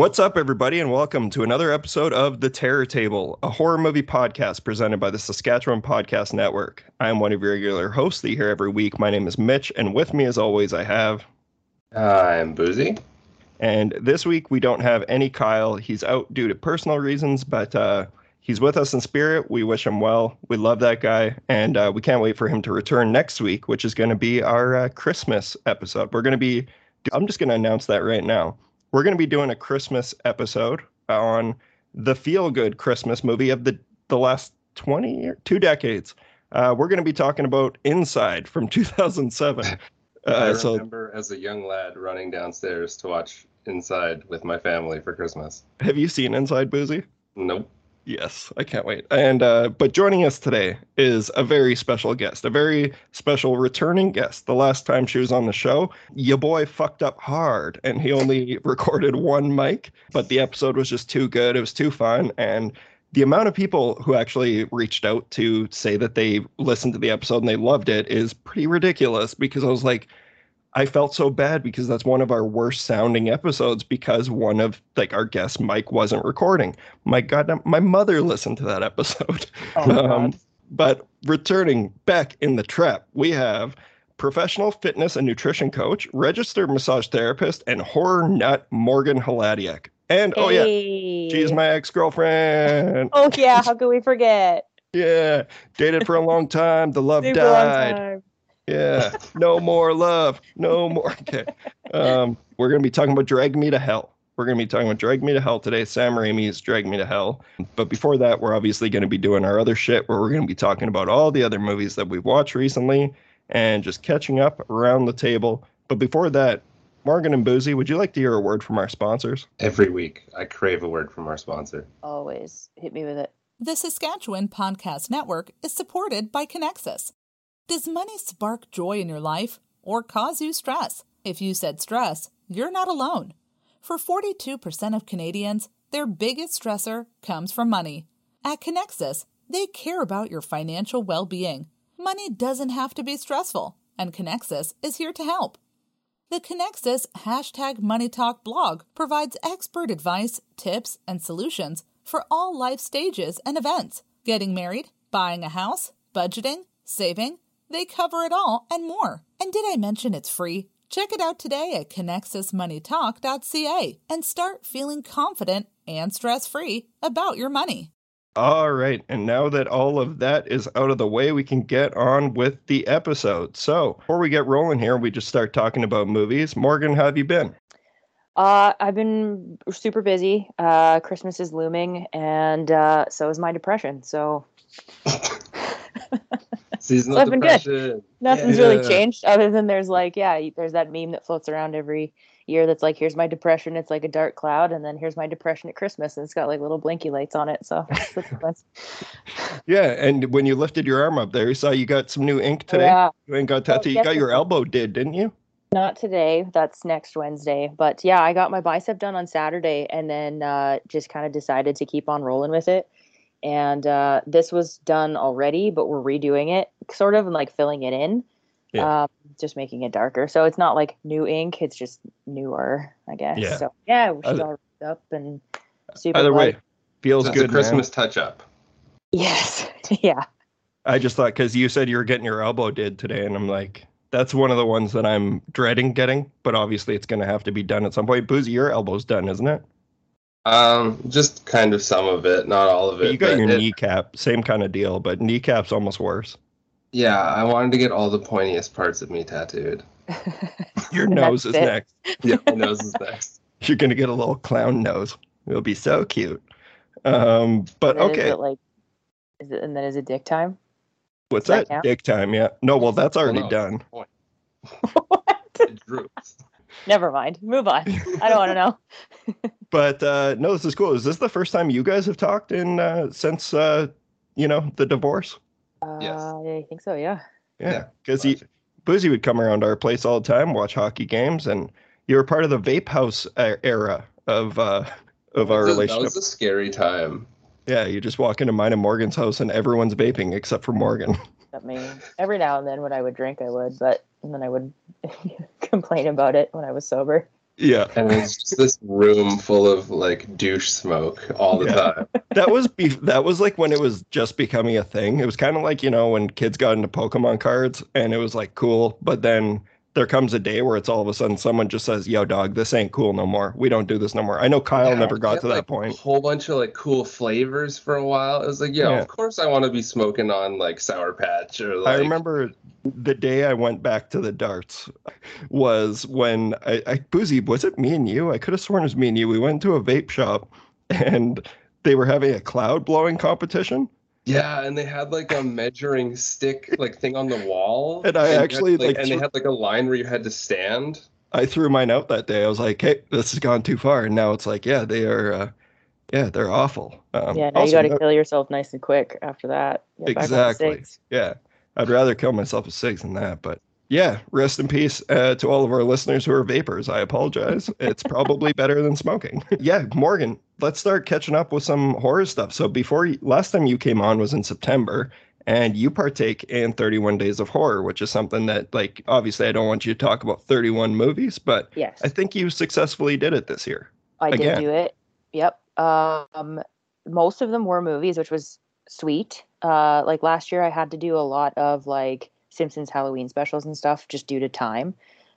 What's up, everybody, and welcome to another episode of The Terror Table, a horror movie podcast presented by the Saskatchewan Podcast Network. I am one of your regular hosts that you hear every week. My name is Mitch, and with me, as always, I have. I'm Boozy. And this week, we don't have any Kyle. He's out due to personal reasons, but uh, he's with us in spirit. We wish him well. We love that guy, and uh, we can't wait for him to return next week, which is going to be our uh, Christmas episode. We're going to be, I'm just going to announce that right now we're going to be doing a Christmas episode on the feel good Christmas movie of the, the last 20 or two decades. Uh, we're going to be talking about Inside from 2007. Uh, I remember so, as a young lad running downstairs to watch Inside with my family for Christmas. Have you seen Inside, Boozy? Nope. Yes, I can't wait. And uh, but joining us today is a very special guest, a very special returning guest. The last time she was on the show, your boy fucked up hard, and he only recorded one mic, but the episode was just too good. It was too fun, and the amount of people who actually reached out to say that they listened to the episode and they loved it is pretty ridiculous. Because I was like, I felt so bad because that's one of our worst sounding episodes because one of like our guest mic wasn't recording. My God, my mother listened to that episode. Oh, um, but returning back in the trap, we have professional fitness and nutrition coach, registered massage therapist, and horror nut Morgan Haladiak. And hey. oh yeah, she's my ex girlfriend. oh yeah, how could we forget? Yeah, dated for a long time. The love Super died. Yeah, no more love, no more. Okay, um, we're gonna be talking about Drag Me to Hell. We're gonna be talking about Drag Me to Hell today. Sam Raimi's Drag Me to Hell. But before that, we're obviously gonna be doing our other shit, where we're gonna be talking about all the other movies that we've watched recently and just catching up around the table. But before that, Morgan and Boozy, would you like to hear a word from our sponsors? Every week, I crave a word from our sponsor. Always hit me with it. The Saskatchewan Podcast Network is supported by Connexus does money spark joy in your life or cause you stress? If you said stress, you're not alone. For 42% of Canadians, their biggest stressor comes from money. At Connexus, they care about your financial well being. Money doesn't have to be stressful, and Connexus is here to help. The Connexus hashtag Money Talk blog provides expert advice, tips, and solutions for all life stages and events getting married, buying a house, budgeting, saving, they cover it all and more. And did I mention it's free? Check it out today at connexusmoneytalk.ca and start feeling confident and stress free about your money. All right. And now that all of that is out of the way, we can get on with the episode. So before we get rolling here, we just start talking about movies. Morgan, how have you been? Uh, I've been super busy. Uh, Christmas is looming, and uh, so is my depression. So Seasonal so I've been depression. good. Nothing's yeah. really changed other than there's like, yeah, there's that meme that floats around every year that's like, here's my depression. It's like a dark cloud, and then here's my depression at Christmas, and it's got like little blinky lights on it. So yeah, and when you lifted your arm up there, you saw you got some new ink today. Yeah. You ain't got tattoo. You got your elbow did, didn't you? Not today. That's next Wednesday. But yeah, I got my bicep done on Saturday, and then uh, just kind of decided to keep on rolling with it and uh, this was done already, but we're redoing it, sort of, and like filling it in, yeah. um, just making it darker. So it's not like new ink; it's just newer, I guess. Yeah. So yeah, she's all up and super. Either way, feels so good. A Christmas touch up. Yes. yeah. I just thought because you said you were getting your elbow did today, and I'm like, that's one of the ones that I'm dreading getting, but obviously it's going to have to be done at some point. Boozy, your elbow's done, isn't it? Um, just kind of some of it, not all of it. You got your it, kneecap, same kind of deal, but kneecap's almost worse. Yeah, I wanted to get all the pointiest parts of me tattooed. your nose is it. next. Yeah, my nose is next. You're gonna get a little clown nose. It'll be so cute. Um, but okay. Is it like, is it and then is it dick time? What's Does that? that dick time? Yeah. No, well, that's already well, no, done. what? It droops. Never mind. Move on. I don't want to know. but uh, no, this is cool. Is this the first time you guys have talked in uh, since uh, you know the divorce? Uh, yes, I think so. Yeah. Yeah, because yeah, Boozy would come around our place all the time, watch hockey games, and you were part of the vape house era of uh, of our relationship. That was a scary time. Yeah, you just walk into mine and Morgan's house, and everyone's vaping except for Morgan. I mean, every now and then when I would drink, I would, but and then I would complain about it when I was sober. Yeah. And it's just this room full of like douche smoke all the Yeah. time. that was be- that was like when it was just becoming a thing. It was kind of like you know when kids got into Pokemon cards and it was like cool, but then there comes a day where it's all of a sudden someone just says, "Yo, dog, this ain't cool no more. We don't do this no more." I know Kyle Yeah, never got to that like, point. A whole bunch of like cool flavors for a while. It was like, yeah, Yeah. of course I want to be smoking on like Sour Patch or like I remember the day I went back to the darts was when I, I Boozy, was it me and you? I could have sworn it was me and you. We went to a vape shop and they were having a cloud blowing competition. Yeah, and they had like a measuring stick like thing on the wall. And I you had, actually, like, and they had like a line where you had to stand. I threw mine out that day. I was like, "Hey, this has gone too far." And now it's like, yeah, they are, uh, yeah, they're awful. Um, yeah, now you got to no- kill yourself nice and quick after that. Get back on the Exactly. Yeah, I'd rather kill myself with six than that. But yeah, rest in peace uh, to all of our listeners who are vapors. I apologize. It's probably better than smoking. yeah, Morgan, let's start catching up with some horror stuff. So before last time you came on was in September. And you partake in 31 Days of Horror, which is something that, like, obviously, I don't want you to talk about 31 movies, but Yes. I think you successfully did it this year. I Again. did do it. Yep. Um, most of them were movies, which was sweet. Uh, like last year, I had to do a lot of like Simpsons Halloween specials and stuff just due to time.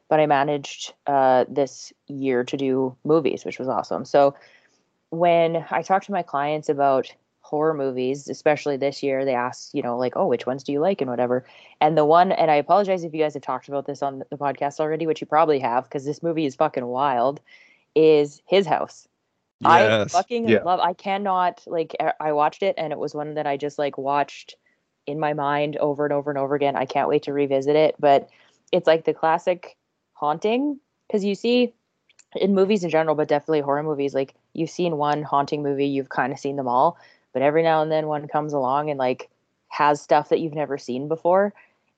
But I managed uh, this year to do movies, which was awesome. So when I talk to my clients about horror movies, especially this year, they ask, you know, like, oh, which ones do you like and whatever. And the one, and I apologize if you guys have talked about this on the podcast already, which you probably have, because this movie is fucking wild, is His House. I fucking Yeah. love. I cannot like. I watched it and it was one that I just like watched in my mind over and over and over again. I can't wait to revisit it. But it's like the classic haunting because you see in movies in general, but definitely horror movies. Like you've seen one haunting movie, you've kind of seen them all. But every now and then one comes along and like has stuff that you've never seen before.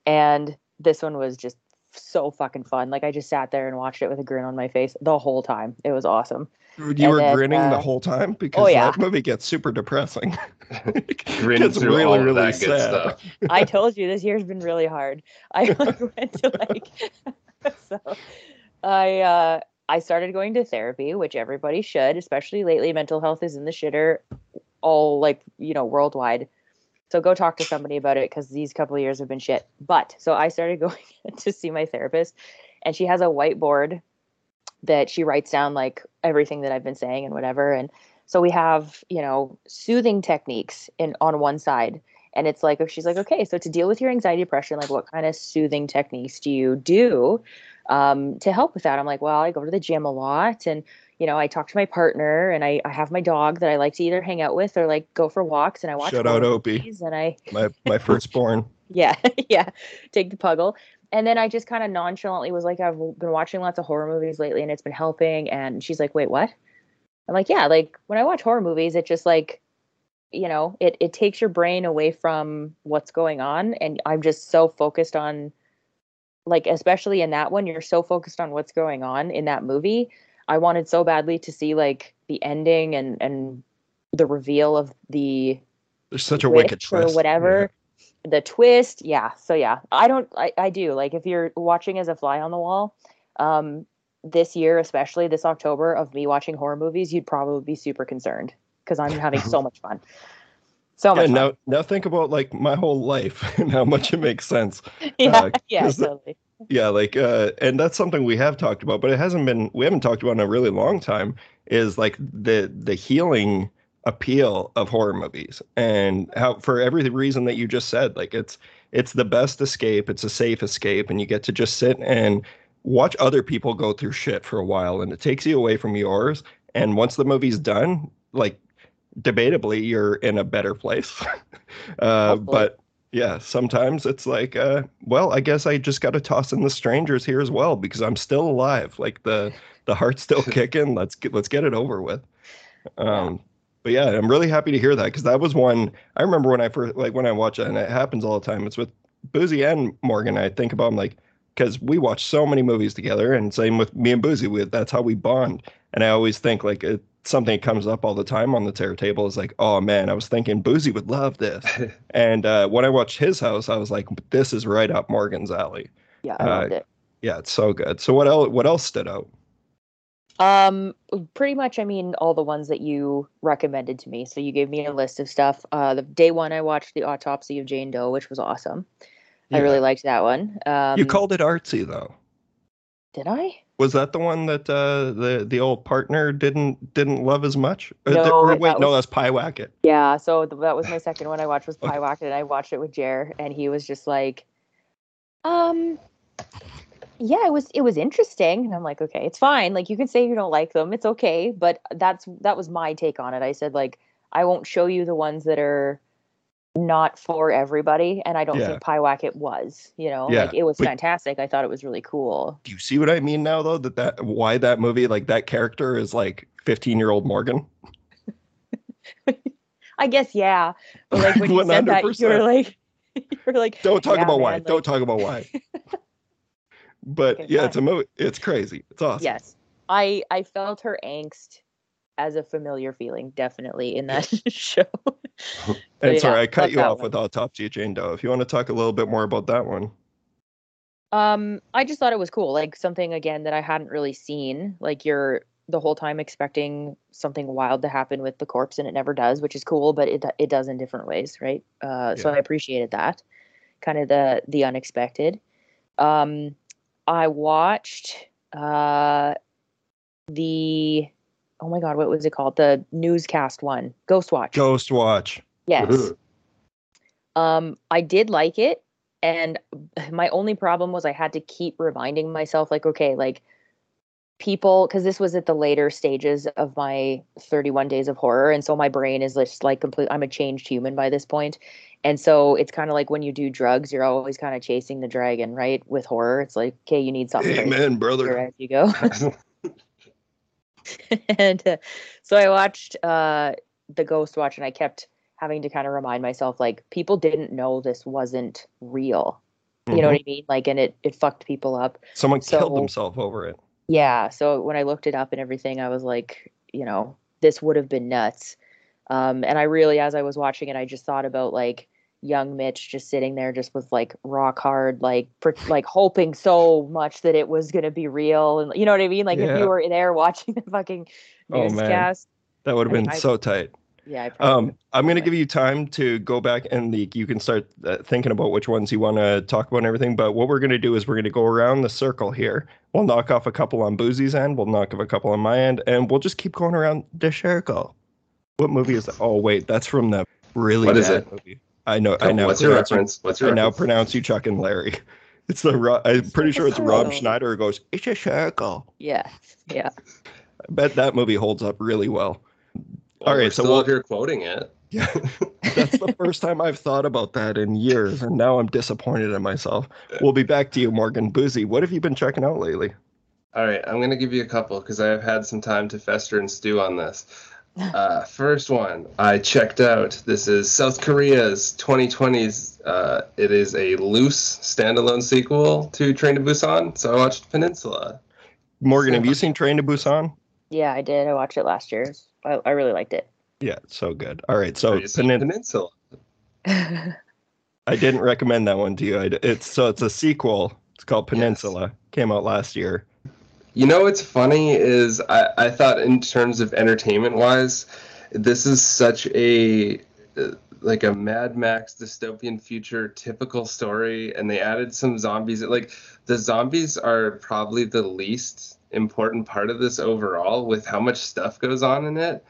And this one was just so fucking fun. Like I just sat there and watched it with a grin on my face the whole time. It was awesome. You And were then, grinning the uh, whole time because oh, yeah. that movie gets super depressing. Grin It's really, really that good sad. stuff. I told you this year's been really hard. I like, went to like so I uh I started going to therapy, which everybody should, especially lately mental health is in the shitter all like, you know, worldwide. So go talk to somebody about it cuz these couple of years have been shit. But so I started going to see my therapist and she has a whiteboard that she writes down like everything that I've been saying and whatever and so we have, you know, soothing techniques in on one side and it's like if she's like okay so to deal with your anxiety depression like what kind of soothing techniques do you do um, to help with that i'm like well i go to the gym a lot and you know i talk to my partner and I, I have my dog that i like to either hang out with or like go for walks and i watch Shout out Opie. and i my my firstborn. yeah yeah take the puggle and then i just kind of nonchalantly was like i've been watching lots of horror movies lately and it's been helping. And she's like wait what? I'm like yeah like when i watch horror movies it just like you know it, it takes your brain away from what's going on and i'm just so focused on like especially in that one you're so focused on what's going on in that movie. I wanted so badly to see like the ending and and the reveal of the There's such a wicked twist or twist. whatever the twist yeah so yeah i don't I, I do like if you're watching as a fly on the wall um this year especially this october of me watching horror movies you'd probably be super concerned because i'm having so much fun so Yeah, much now fun. now think about like my whole life and how much it makes sense. yeah uh, yeah totally Yeah, like uh and that's something we have talked about, but it hasn't been we haven't talked about in a really long time is like the the healing appeal of horror movies and how for every reason that you just said, like it's it's the best escape, it's a safe escape and you get to just sit and watch other people go through shit for a while and it takes you away from yours and once the movie's done, like debatably you're in a better place. uh but yeah, sometimes it's like, uh, well, I guess I just got to toss in the strangers here as well because I'm still alive. Like the the heart's still kicking. Let's get let's get it over with. Um, but yeah, I'm really happy to hear that because that was one I remember when I first like when I watch it, and it happens all the time. It's with Boozy and Morgan. I think about them like because we watch so many movies together, and same with me and Boozy. We, that's how we bond. And I always think like it, something comes up all the time on the terror table is like, oh man, I was thinking Boozy would love this. and uh, when I watched his house, I was like, this is right up Morgan's alley. yeah i uh, loved it Yeah, it's so good. So what else? What else stood out? Um, pretty much. I mean, all the ones that you recommended to me. So you gave me a list of stuff. Uh, the day one, I watched the autopsy of Jane Doe, which was awesome. I really liked that one. Um, you called it artsy though. Did I? Was that the one that uh, the the old partner didn't didn't love as much? Or No, or that wait, no, was- that's Pyewacket. Yeah. So th- that was my second one I watched was. Pyewacket, and I watched it with Jer, and he was just like, um. Yeah, it was it was interesting, and I'm like, okay, it's fine. Like you can say you don't like them, it's okay. But that's that was my take on it. I said like I won't show you the ones that are not for everybody, and I don't Yeah. think Pie It was. You know, Yeah, like it was but- fantastic. I thought it was really cool. Do you see what I mean now though? That that why that movie like that character is like 15 year old Morgan. I guess yeah, but like when you said that, you were like, you were like, Don't talk Yeah, about why. man, Don't talk about why. But Okay, yeah, fine. it's a movie. It's crazy. It's awesome. yes i i felt her angst as a familiar feeling definitely in that show And yeah, sorry, I cut you off one. with Autopsy of Jane Doe. If you want to talk a little bit more about that one. um i just thought it was cool like something again that i hadn't really seen like you're the whole time expecting something wild to happen with the corpse and it never does which is cool but it it does in different ways right uh so i appreciated that kind of the the unexpected um i watched uh the oh my god what was it called the newscast one Ghostwatch Ghost Watch. yes Woohoo. um i did like it and my only problem was i had to keep reminding myself like okay like people because this was at the later stages of my 31 days of horror and so my brain is just like complete i'm a changed human by this point and so it's kind of like when you do drugs you're always kind of chasing the dragon right with horror it's like okay you need something Amen, brother. as you go and uh, so I watched uh, the Ghostwatch, and I kept having to kind of remind myself, like, people didn't know this wasn't real. You know Mhm. what I mean? Like, and it it fucked people up. Someone killed So- himself over it. Yeah. So when I looked it up and everything, I was like, you know, this would have been nuts. Um, and I really, as I was watching it, I just thought about like young Mitch just sitting there, just with like rock hard, like per, like hoping so much that it was gonna be real, and you know what I mean? Like if you were there watching the fucking Oh, That would have I mean, been I- so tight. yeah. I um, I'm going to give you time to go back and the, you can start uh, thinking about which ones you want to talk about and everything. But what we're going to do is we're going to go around the circle here. We'll knock off a couple on Boozy's end. We'll knock off a couple on my end, and we'll just keep going around the circle. What movie is that? Oh wait, that's from the really What is bad it? movie. I know. I know. What's your reference? What's your I now pronounce you Chuck and Larry. It's the. Ro- I'm pretty sure it's Rob. Schneider who goes. It's a circle. yeah, yeah. I bet that movie holds up really well. Well, All right, we're so still we'll- out here quoting it. Yeah, that's the first time I've thought about that in years, and now I'm disappointed in myself. We'll be back to you, Morgan Boozy. What have you been checking out lately? All right, I'm gonna give you a couple because I have had some time to fester and stew on this. Uh, first one I checked out. This is South Korea's 2020's. Uh, it is a loose standalone sequel to Train to Busan. So I watched Peninsula. Morgan, have you seen Train to Busan? Yeah, I did. I watched it last year. I, I really liked it. Yeah, so good. All right, so Have Penin- Peninsula. I didn't recommend that one to you. I d it's so it's a sequel. It's called Peninsula. Came out last year. You know what's funny is I, I thought in terms of entertainment wise, this is such a uh, like a Mad Max dystopian future typical story, and they added some zombies. Like the zombies are probably the least important part of this overall, with how much stuff goes on in it,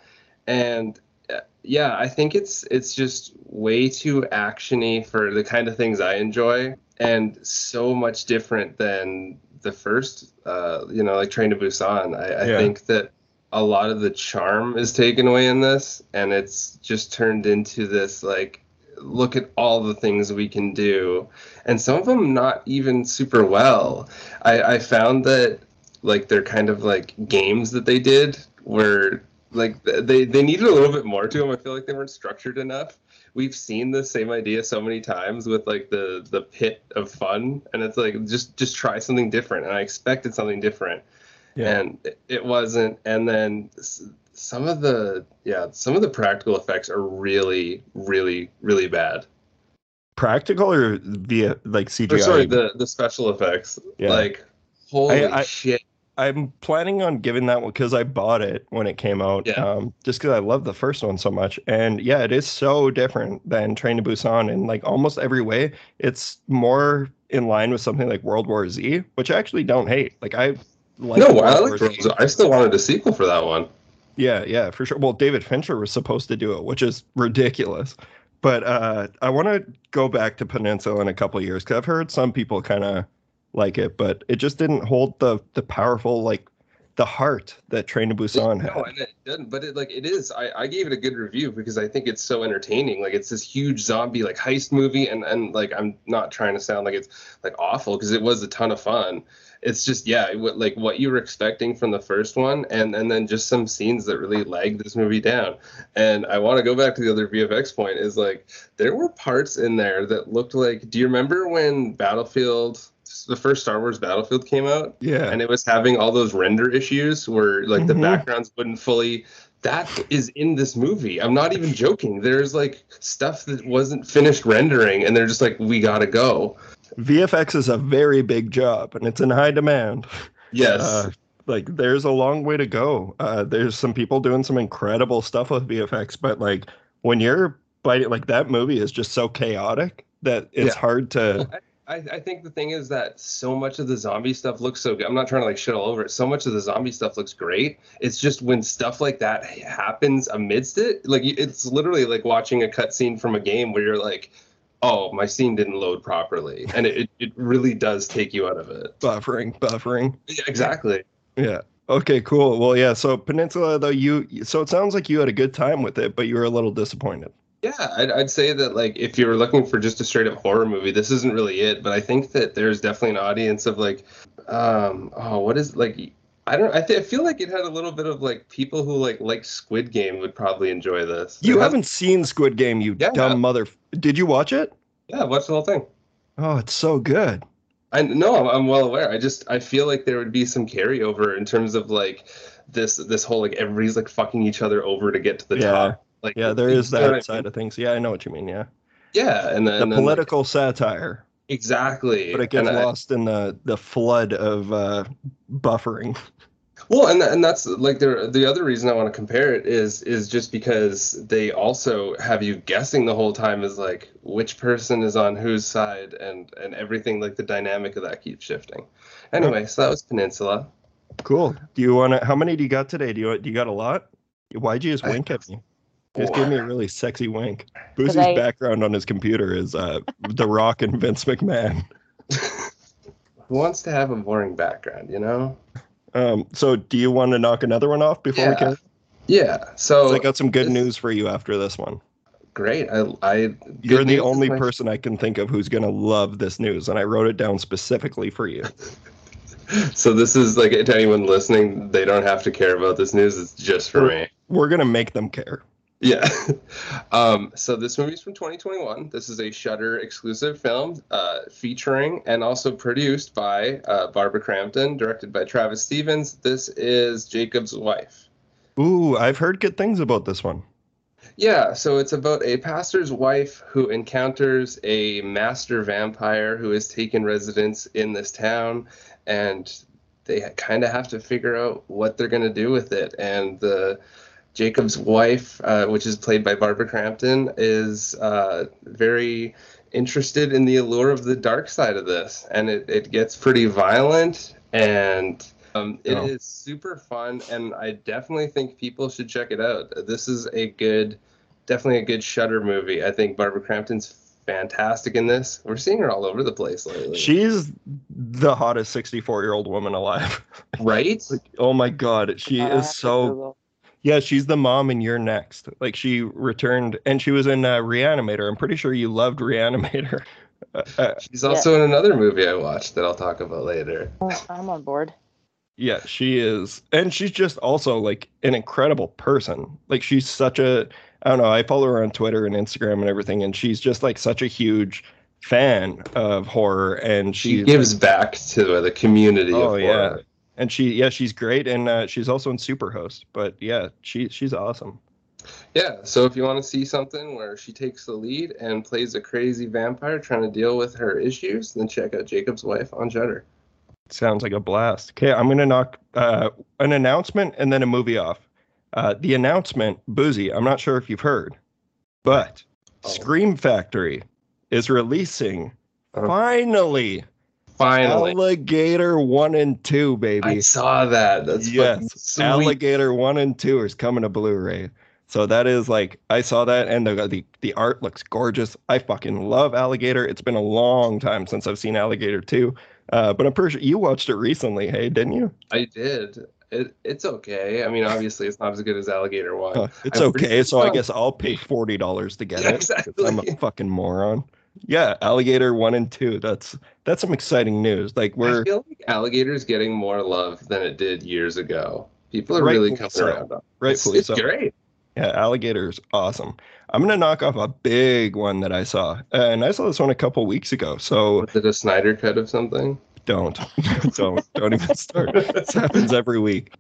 and uh, yeah, I think it's it's just way too actiony for the kind of things I enjoy, and so much different than the first, uh, you know, like Train to Busan. I, I Yeah. think that a lot of the charm is taken away in this, and it's just turned into this like, look at all the things we can do, and some of them not even super well. I, I found that like they're kind of like games that they did were like they they needed a little bit more to them. I feel like they weren't structured enough. We've seen the same idea so many times with like the the pit of fun, and it's like just just try something different. And I expected something different, and it- wasn't. And then some of the yeah some of the practical effects are really really really bad. Practical or via like CGI? Or sorry, the the special effects Yeah. like holy I- shit. I'm planning on giving that one because I bought it when it came out. Yeah. Um, just because I love the first one so much, and yeah, it is so different than Train to Busan in like almost every way. It's more in line with something like World War Z, which I actually don't hate. Like I like. no, World I like Z. Rose. I still wanted a sequel for that one. Yeah, yeah, for sure. Well, David Fincher was supposed to do it, which is ridiculous. But uh, I want to go back to Peninsula in a couple of years because I've heard some people kind of like it, but it just didn't hold the the powerful like the heart that Train to Busan No, had. and it doesn't. But it like it is. I, I gave it a good review because I think it's so entertaining. Like it's this huge zombie like heist movie, and and like I'm not trying to sound like it's like awful because it was a ton of fun. It's just yeah, what like what you were expecting from the first one, and and then just some scenes that really lagged this movie down. And I want to go back to the other VFX point is like there were parts in there that looked like. Do you remember when Battlefield? The first Star Wars Battlefield came out, Yeah, and it was having all those render issues where like the Mhm. backgrounds wouldn't fully that is in this movie i'm not even joking there's like stuff that wasn't finished rendering and they're just like we gotta go VFX is a very big job and it's in high demand. yes Uh, like there's a long way to go. Uh, there's some people doing some incredible stuff with VFX, but like when you're biting, like that movie is just so chaotic that it's Yeah. hard to. I, I think the thing is that so much of the zombie stuff looks so good. I'm not trying to like shit all over it. So much of the zombie stuff looks great. It's just when stuff like that happens amidst it, like it's literally like watching a cutscene from a game where you're like, oh, my scene didn't load properly. And it, it really does take you out of it. Buffering, buffering. Yeah, exactly. Yeah. Okay, cool. Well, yeah. So Peninsula, though, you so it sounds like you had a good time with it, but you were a little disappointed. Yeah, I'd, I'd say that like if you were looking for just a straight up horror movie, this isn't really it. But I think that there's definitely an audience of like, um, oh, what is like, I don't, I, th- I feel like it had a little bit of like people who like like Squid Game would probably enjoy this. You It haven't seen Squid Game, you Yeah. dumb mother. Did you watch it? yeah, watch the whole thing. Oh, it's so good. I know I'm, I'm well aware. I just I feel like there would be some carryover in terms of like this this whole like everybody's like fucking each other over to get to the Yeah. top. Like Yeah, there is is I that mean? side of things. Yeah, I know what you mean. Yeah, Yeah, and then, the and then, like, political satire, exactly. but it gets And I- lost in the the flood of uh, buffering. Well, and and that's like the the other reason I want to compare it is is just because they also have you guessing the whole time is like which person is on whose side and and everything like the dynamic of that keeps shifting. Anyway, so that was Peninsula. Cool. Do you want to? How many do you got today? Do you do you got a lot? Why'd you just I- wink at me? Just gave me a really sexy wink. Boozy's I- background on his computer is uh, The Rock and Vince McMahon. Who wants to have a boring background, you know? Um, so, do you want to knock another one off before we Yeah. can? Yeah. So I got some good this- news for you after this one. great. I I You're the only my- person I can think of who's going to love this news, and I wrote it down specifically for you. So this is like to anyone listening, they don't have to care about this news. It's just for me. We're going to make them care. Yeah. um, so this movie's from 2021. This is a Shudder exclusive film uh, featuring and also produced by uh, Barbara Crampton, directed by Travis Stevens. This is Jacob's wife. Ooh, I've heard good things about this one. Yeah, so it's about a pastor's wife who encounters a master vampire who has taken residence in this town, and they kind of have to figure out what they're going to do with it. And the Jacob's wife, uh, which is played by Barbara Crampton, is uh, very interested in the allure of the dark side of this, and it, it gets pretty violent and. Um, it is Oh. super fun, and I definitely think people should check it out. This is a good, definitely a good Shudder movie. I think Barbara Crampton's fantastic in this. We're seeing her all over the place lately. She's the hottest 64 year old woman alive. right? Like, oh my God. She is so Google. Yeah, she's the mom and You're Next. Like she returned, and she was in uh, Reanimator. I'm pretty sure you loved Reanimator. Uh, uh, She's also in another movie I watched that I'll talk about later. Oh, I'm on board. yeah, she is, and she's just also like an incredible person. Like she's such a, I don't know. I follow her on Twitter and Instagram and everything, and she's just like such a huge fan of horror, and She she's gives back to the community Oh, of yeah. horror. And she yeah she's great, and uh, she's also in Superhost. But yeah, she she's awesome. Yeah, so if you want to see something where she takes the lead and plays a crazy vampire trying to deal with her issues, then check out Jacob's Wife on Shudder. Sounds like a blast. Okay, I'm gonna knock uh, an announcement and then a movie off. Uh, the announcement, Boozy. I'm not sure if you've heard, but Oh. Scream Factory is releasing Oh. finally Finally, Alligator One and Two, baby. I saw that. That's Yes. Alligator One and Two is coming to Blu-ray. So that is like I saw that and the the the art looks gorgeous. I fucking love Alligator. It's been a long time since I've seen Alligator 2. Uh, but I'm pretty sure you watched it recently, hey, didn't you? I did. It, it's okay. I mean, obviously, it's not as good as Alligator One. Uh, it's I'm pretty okay. So I guess I'll pay forty dollars to get Yeah, it. exactly. I'm a fucking moron. Yeah, Alligator one and two. That's that's some exciting news. Like we're feel like Alligator's getting more love than it did years ago. People are really Rightfully coming so. around. on it. rightfully it's, so. great. Yeah, Alligator's awesome. I'm gonna knock off a big one that I saw, and I saw this one a couple weeks ago. So Was it a Snyder cut of something? don't, don't, don't even start. This happens every week.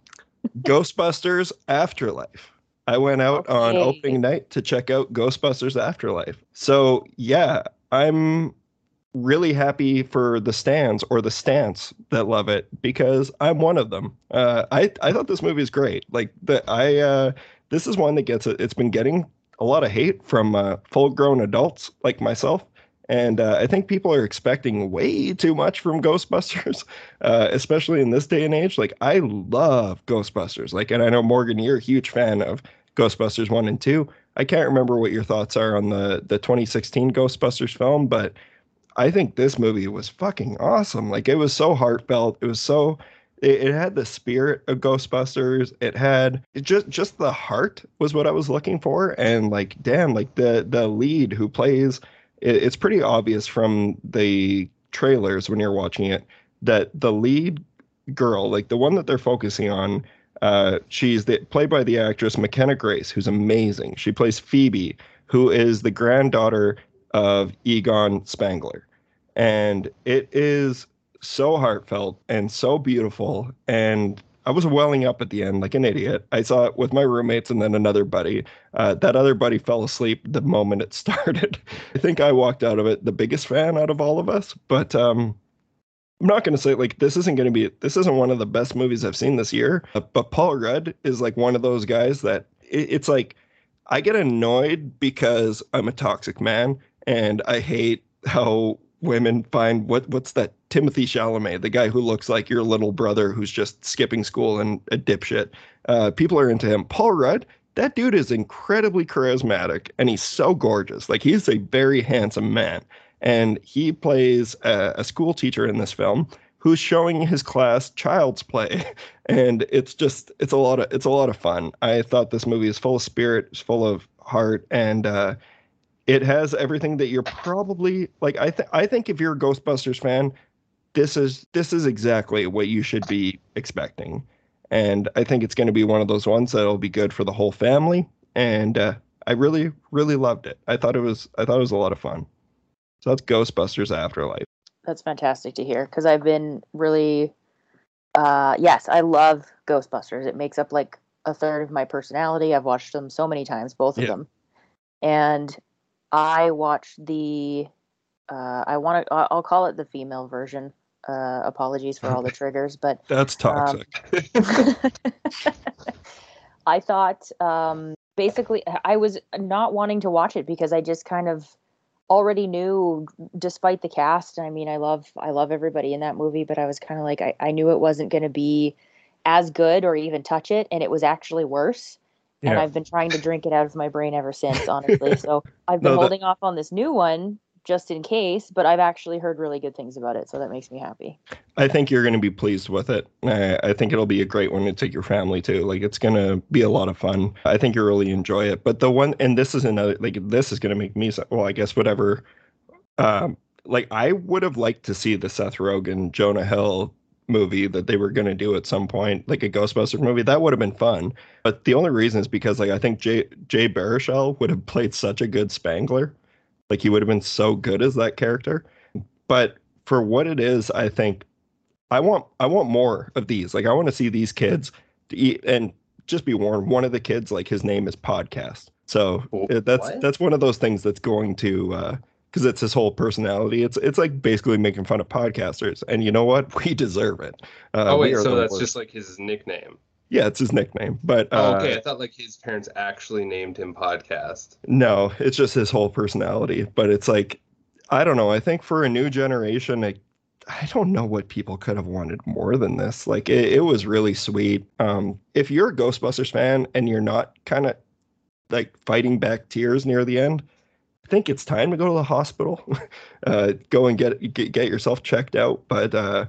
Ghostbusters Afterlife. I went out on opening night to check out Ghostbusters Afterlife. So yeah, I'm really happy for the stands or the stance that love it because I'm one of them. Uh, I I thought this movie is great. Like the I uh, this is one that gets it. It's been getting a lot of hate from uh, full grown adults like myself. And uh, I think people are expecting way too much from Ghostbusters, uh, especially in this day and age. Like, I love Ghostbusters. Like, and I know Morgan, you're a huge fan of Ghostbusters one and two. I can't remember what your thoughts are on the the 2016 Ghostbusters film, but I think this movie was fucking awesome. Like, it was so heartfelt. It was so. It, it had the spirit of Ghostbusters. It had it just just the heart was what I was looking for. And like, damn, like the the lead who plays it, it's pretty obvious from the trailers when you're watching it that the lead girl, like the one that they're focusing on, uh, she's the, played by the actress McKenna Grace, who's amazing. She plays Phoebe, who is the granddaughter of Egon Spengler, and it is so heartfelt and so beautiful and I was welling up at the end like an idiot. I saw it with my roommates and then another buddy. Uh, that other buddy fell asleep the moment it started. I think I walked out of it the biggest fan out of all of us. But um, I'm not going to say like this isn't going to be this isn't one of the best movies I've seen this year. Uh, but Paul Rudd is like one of those guys that it, it's like I get annoyed because I'm a toxic man and I hate how women find what what's that Timothy Chalamet, the guy who looks like your little brother who's just skipping school and a dipshit. Uh, people are into him. Paul Rudd, that dude is incredibly charismatic and he's so gorgeous. Like he's a very handsome man, and he plays a, a school teacher in this film who's showing his class child's play. And it's just it's a lot of it's a lot of fun. I thought this movie is full of spirit it's full of heart and uh it has everything that you're probably like i think i think if you're a ghostbusters fan this is this is exactly what you should be expecting. And i think it's going to be one of those ones that'll be good for the whole family. And uh i really really loved it. I thought it was i thought it was a lot of fun so that's ghostbusters afterlife That's fantastic to hear because I've been really, uh, yes, I love Ghostbusters. It makes up like a third of my personality. I've watched them so many times, both of Yeah. them, and I watched the. Uh, I want to. I'll call it the female version. Uh, apologies for all the triggers, but that's toxic I thought um, basically I was not wanting to watch it because I just kind of already knew, despite the cast. I mean, I love I love everybody in that movie, but I was kind of like I, I knew it wasn't going to be as good or even touch it, and it was actually worse. yeah. And I've been trying to drink it out of my brain ever since, honestly. so I've been No, that- holding off on this new one just in case, but I've actually heard really good things about it, so that makes me happy. I think you're going to be pleased with it. I, I think it'll be a great one to take your family to. Like it's going to be a lot of fun. I think you'll really enjoy it. But the one, and this is another, like this is going to make me, well, I guess whatever. Um, like I would have liked to see the Seth Rogen, Jonah Hill movie that they were going to do at some point, like a Ghostbusters movie. That would have been fun. But the only reason is because like I think Jay Jay Baruchel would have played such a good Spengler. Like he would have been so good as that character. But for what it is, I think I want I want more of these. Like I want to see these kids to eat and just be warned. One of the kids, like his name is podcast. So uh, that's that's one of those things that's going to uh, because it's his whole personality. It's it's like basically making fun of podcasters, and you know what? We deserve it. Uh, oh wait, so that's worst. just like his nickname. Yeah, it's his nickname. But Oh, uh, okay. I thought like his parents actually named him podcast. no, it's just his whole personality. But it's like I don't know. I think for a new generation, it, I don't know what people could have wanted more than this. Like it, it was really sweet. Um, if you're a Ghostbusters fan and you're not kind of like fighting back tears near the end, I think it's time to go to the hospital. uh, go and get, get get yourself checked out. But uh,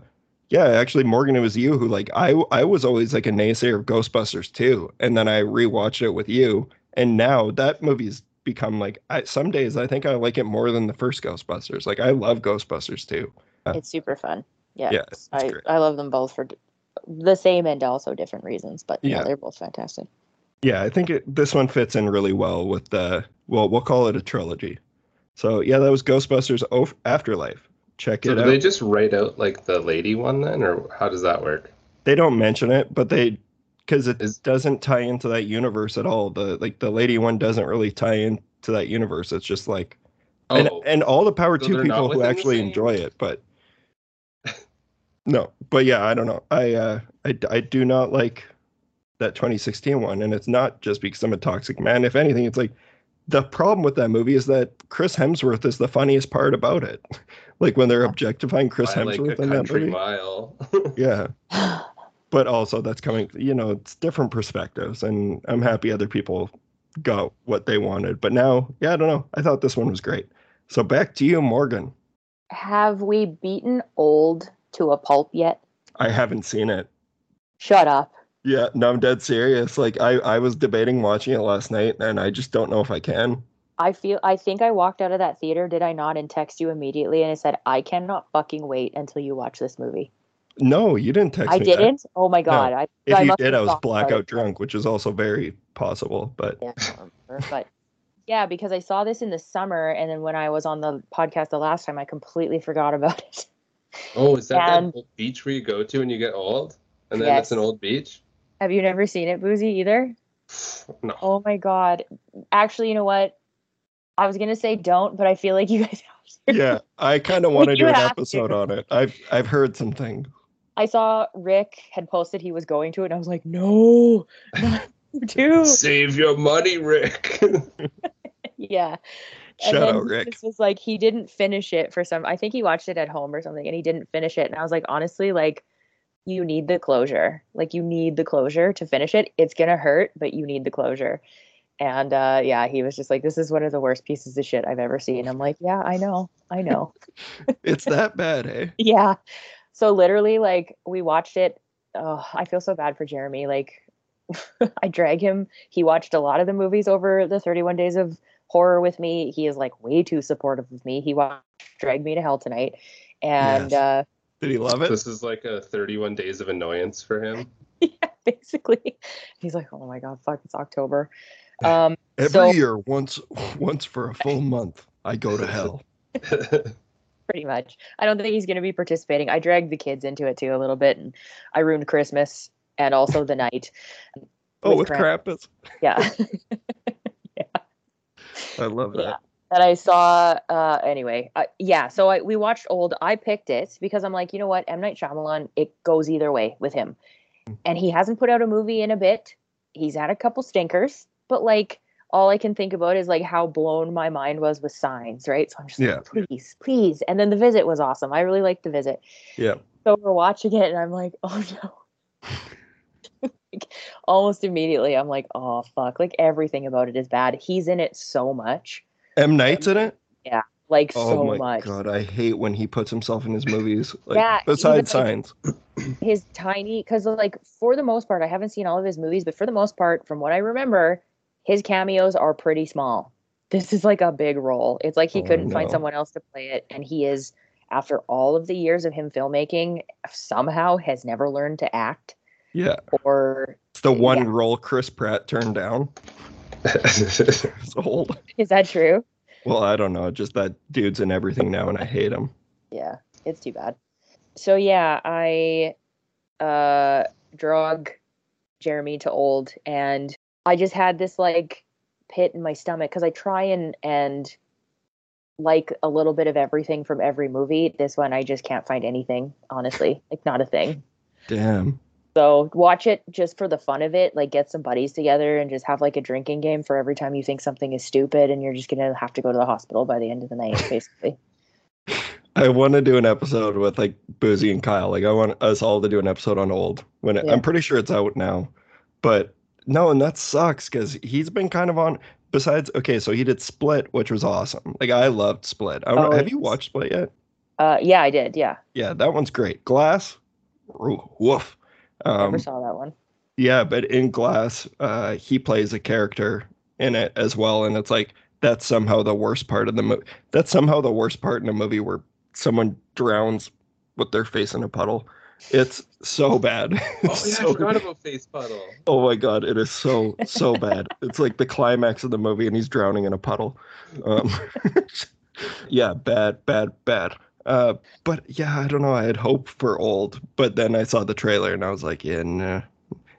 yeah, actually, Morgan, it was you who like I I was always like a naysayer of Ghostbusters too, and then I rewatched it with you, and now that movie's become like I, some days I think I like it more than the first Ghostbusters. Like I love Ghostbusters too. Uh, it's super fun. Yeah. Yeah, I, great. I love them both for the same and also different reasons, but yeah, Yeah. they're both fantastic. Yeah, I think it, this one fits in really well with the well, we'll call it a trilogy. So yeah, that was Ghostbusters Afterlife. Check So it do out. they They, just write out like the lady one then, or how does that work? They don't mention it, but they because it Is- doesn't tie into that universe at all. The like the lady one doesn't really tie into that universe. It's just like and Oh, and all the power So to people who actually enjoy it, but no, but yeah, I don't know. I uh I I do not like that 2016 one, and it's not just because I'm a toxic man. If anything, it's like the problem with that movie is that Chris Hemsworth is the funniest part about it. like when they're objectifying Chris by, like Hemsworth a in that country movie. mile. Yeah, but also that's coming. You know, it's different perspectives, and I'm happy other people got what they wanted. But now, yeah, I don't know. I thought this one was great. So back to you, Morgan. Have we beaten old to a pulp yet? I haven't seen it. Shut up. Yeah, no, I'm dead serious. Like I, I was debating watching it last night, and I just don't know if I can. I feel I think I walked out of that theater, did I not, and text you immediately and I said, I cannot fucking wait until you watch this movie. No, you didn't text I me. that. didn't? Oh my god. I If I you did, I was blackout it. drunk, which is also very possible. But Yeah, I don't remember. but yeah, because I saw this in the summer and then when I was on the podcast the last time I completely forgot about it. oh, is that And- that old beach where you go to when you get old? And then it's an old beach? Have you never seen it, Boozy, either? No. Oh my god. Actually, you know what? I was gonna say don't, but I feel like you guys have to. yeah, I kind of want to do an have to. episode on it. I've I've heard something. I saw Rick had posted he was going to it, and I was like, no, not you too. Save your money, Rick. yeah. Shout and then out, Rick. This was like he didn't finish it for some. I think he watched it at home or something, and he didn't finish it. And I was like, honestly, like you need the closure. Like you need the closure to finish it. It's gonna hurt, but you need the closure. And uh, yeah, he was just like, "This is one of the worst pieces of shit I've ever seen." I'm like, "Yeah, I know, I know." It's that bad, eh? yeah. So literally, like we watched it. Oh, I feel so bad for Jeremy. Like I drag him. He watched a lot of the movies over the 31 days of horror with me. He is like way too supportive of me. He watched Drag Me to Hell tonight. And Yes. uh Did he love it? this is like a 31 days of annoyance for him. yeah, basically he's like, "Oh my god, fuck, it's October." Um Every so year, once once for a full month, I go to hell. pretty much. I don't think he's going to be participating. I dragged the kids into it too a little bit and I ruined Christmas and also the night. Oh, with With Krampus. Yeah. I love that. Yeah. that I saw. Uh, anyway, uh, yeah. So I we watched old. I picked it because I'm like, you know what, M Night Shyamalan. It goes either way with him, and he hasn't put out a movie in a bit. He's had a couple stinkers, but like all I can think about is like how blown my mind was with Signs, right? So I'm just Yeah. like, please, please. And then The Visit was awesome. I really liked The Visit. Yeah. So we're watching it, and I'm like, oh no. like, almost immediately, I'm like, oh fuck! Like everything about it is bad. He's in it so much M Night's in it. Yeah. Like so much. Oh so my much. god, I hate when he puts himself in his movies. Like, Yeah, besides even, like- signs. His tiny, because like for the most part, I haven't seen all of his movies, but for the most part, from what I remember, his cameos are pretty small. This is like a big role. It's like he Oh, couldn't find someone else to play it, and he is, after all of the years of him filmmaking, somehow has never learned to act Yeah, or it's the one Yeah. role Chris Pratt turned down. It's old. is that true? Well, I don't know. Just that dude's in everything now, and I hate him. Yeah, it's too bad. So yeah, I uh drug Jeremy to old and I just had this like pit in my stomach because I try and and like a little bit of everything from every movie. This one I just can't find anything, honestly. Like not a thing. Damn. So watch it just for the fun of it. Like get some buddies together and just have like a drinking game for every time you think something is stupid and you're just gonna have to go to the hospital by the end of the night, basically. I want to do an episode with like Boozy and Kyle. Like I want us all to do an episode on old when it, Yeah. I'm pretty sure it's out now. But no, and that sucks because he's been kind of on. Besides, okay, so he did Split, which was awesome. Like I loved Split. I don't Oh, know, have you watched Split yet? Uh, yeah, I did. Yeah, Yeah, that one's great. Glass, Ooh, woof. never Um, saw that one. yeah, but in Glass, uh, he plays a character in it as well, and it's like that's somehow the worst part of the movie. That's somehow the worst part in a movie where someone drowns with their face in a puddle. It's so bad. Oh It's yeah, so- I forgot about Face Puddle. oh my god, it is so so bad. It's like the climax of the movie, and he's drowning in a puddle. Um, yeah, bad, bad, bad. Uh, but yeah, I don't know. I had hope for old, but then I saw the trailer and I was like, yeah, nah.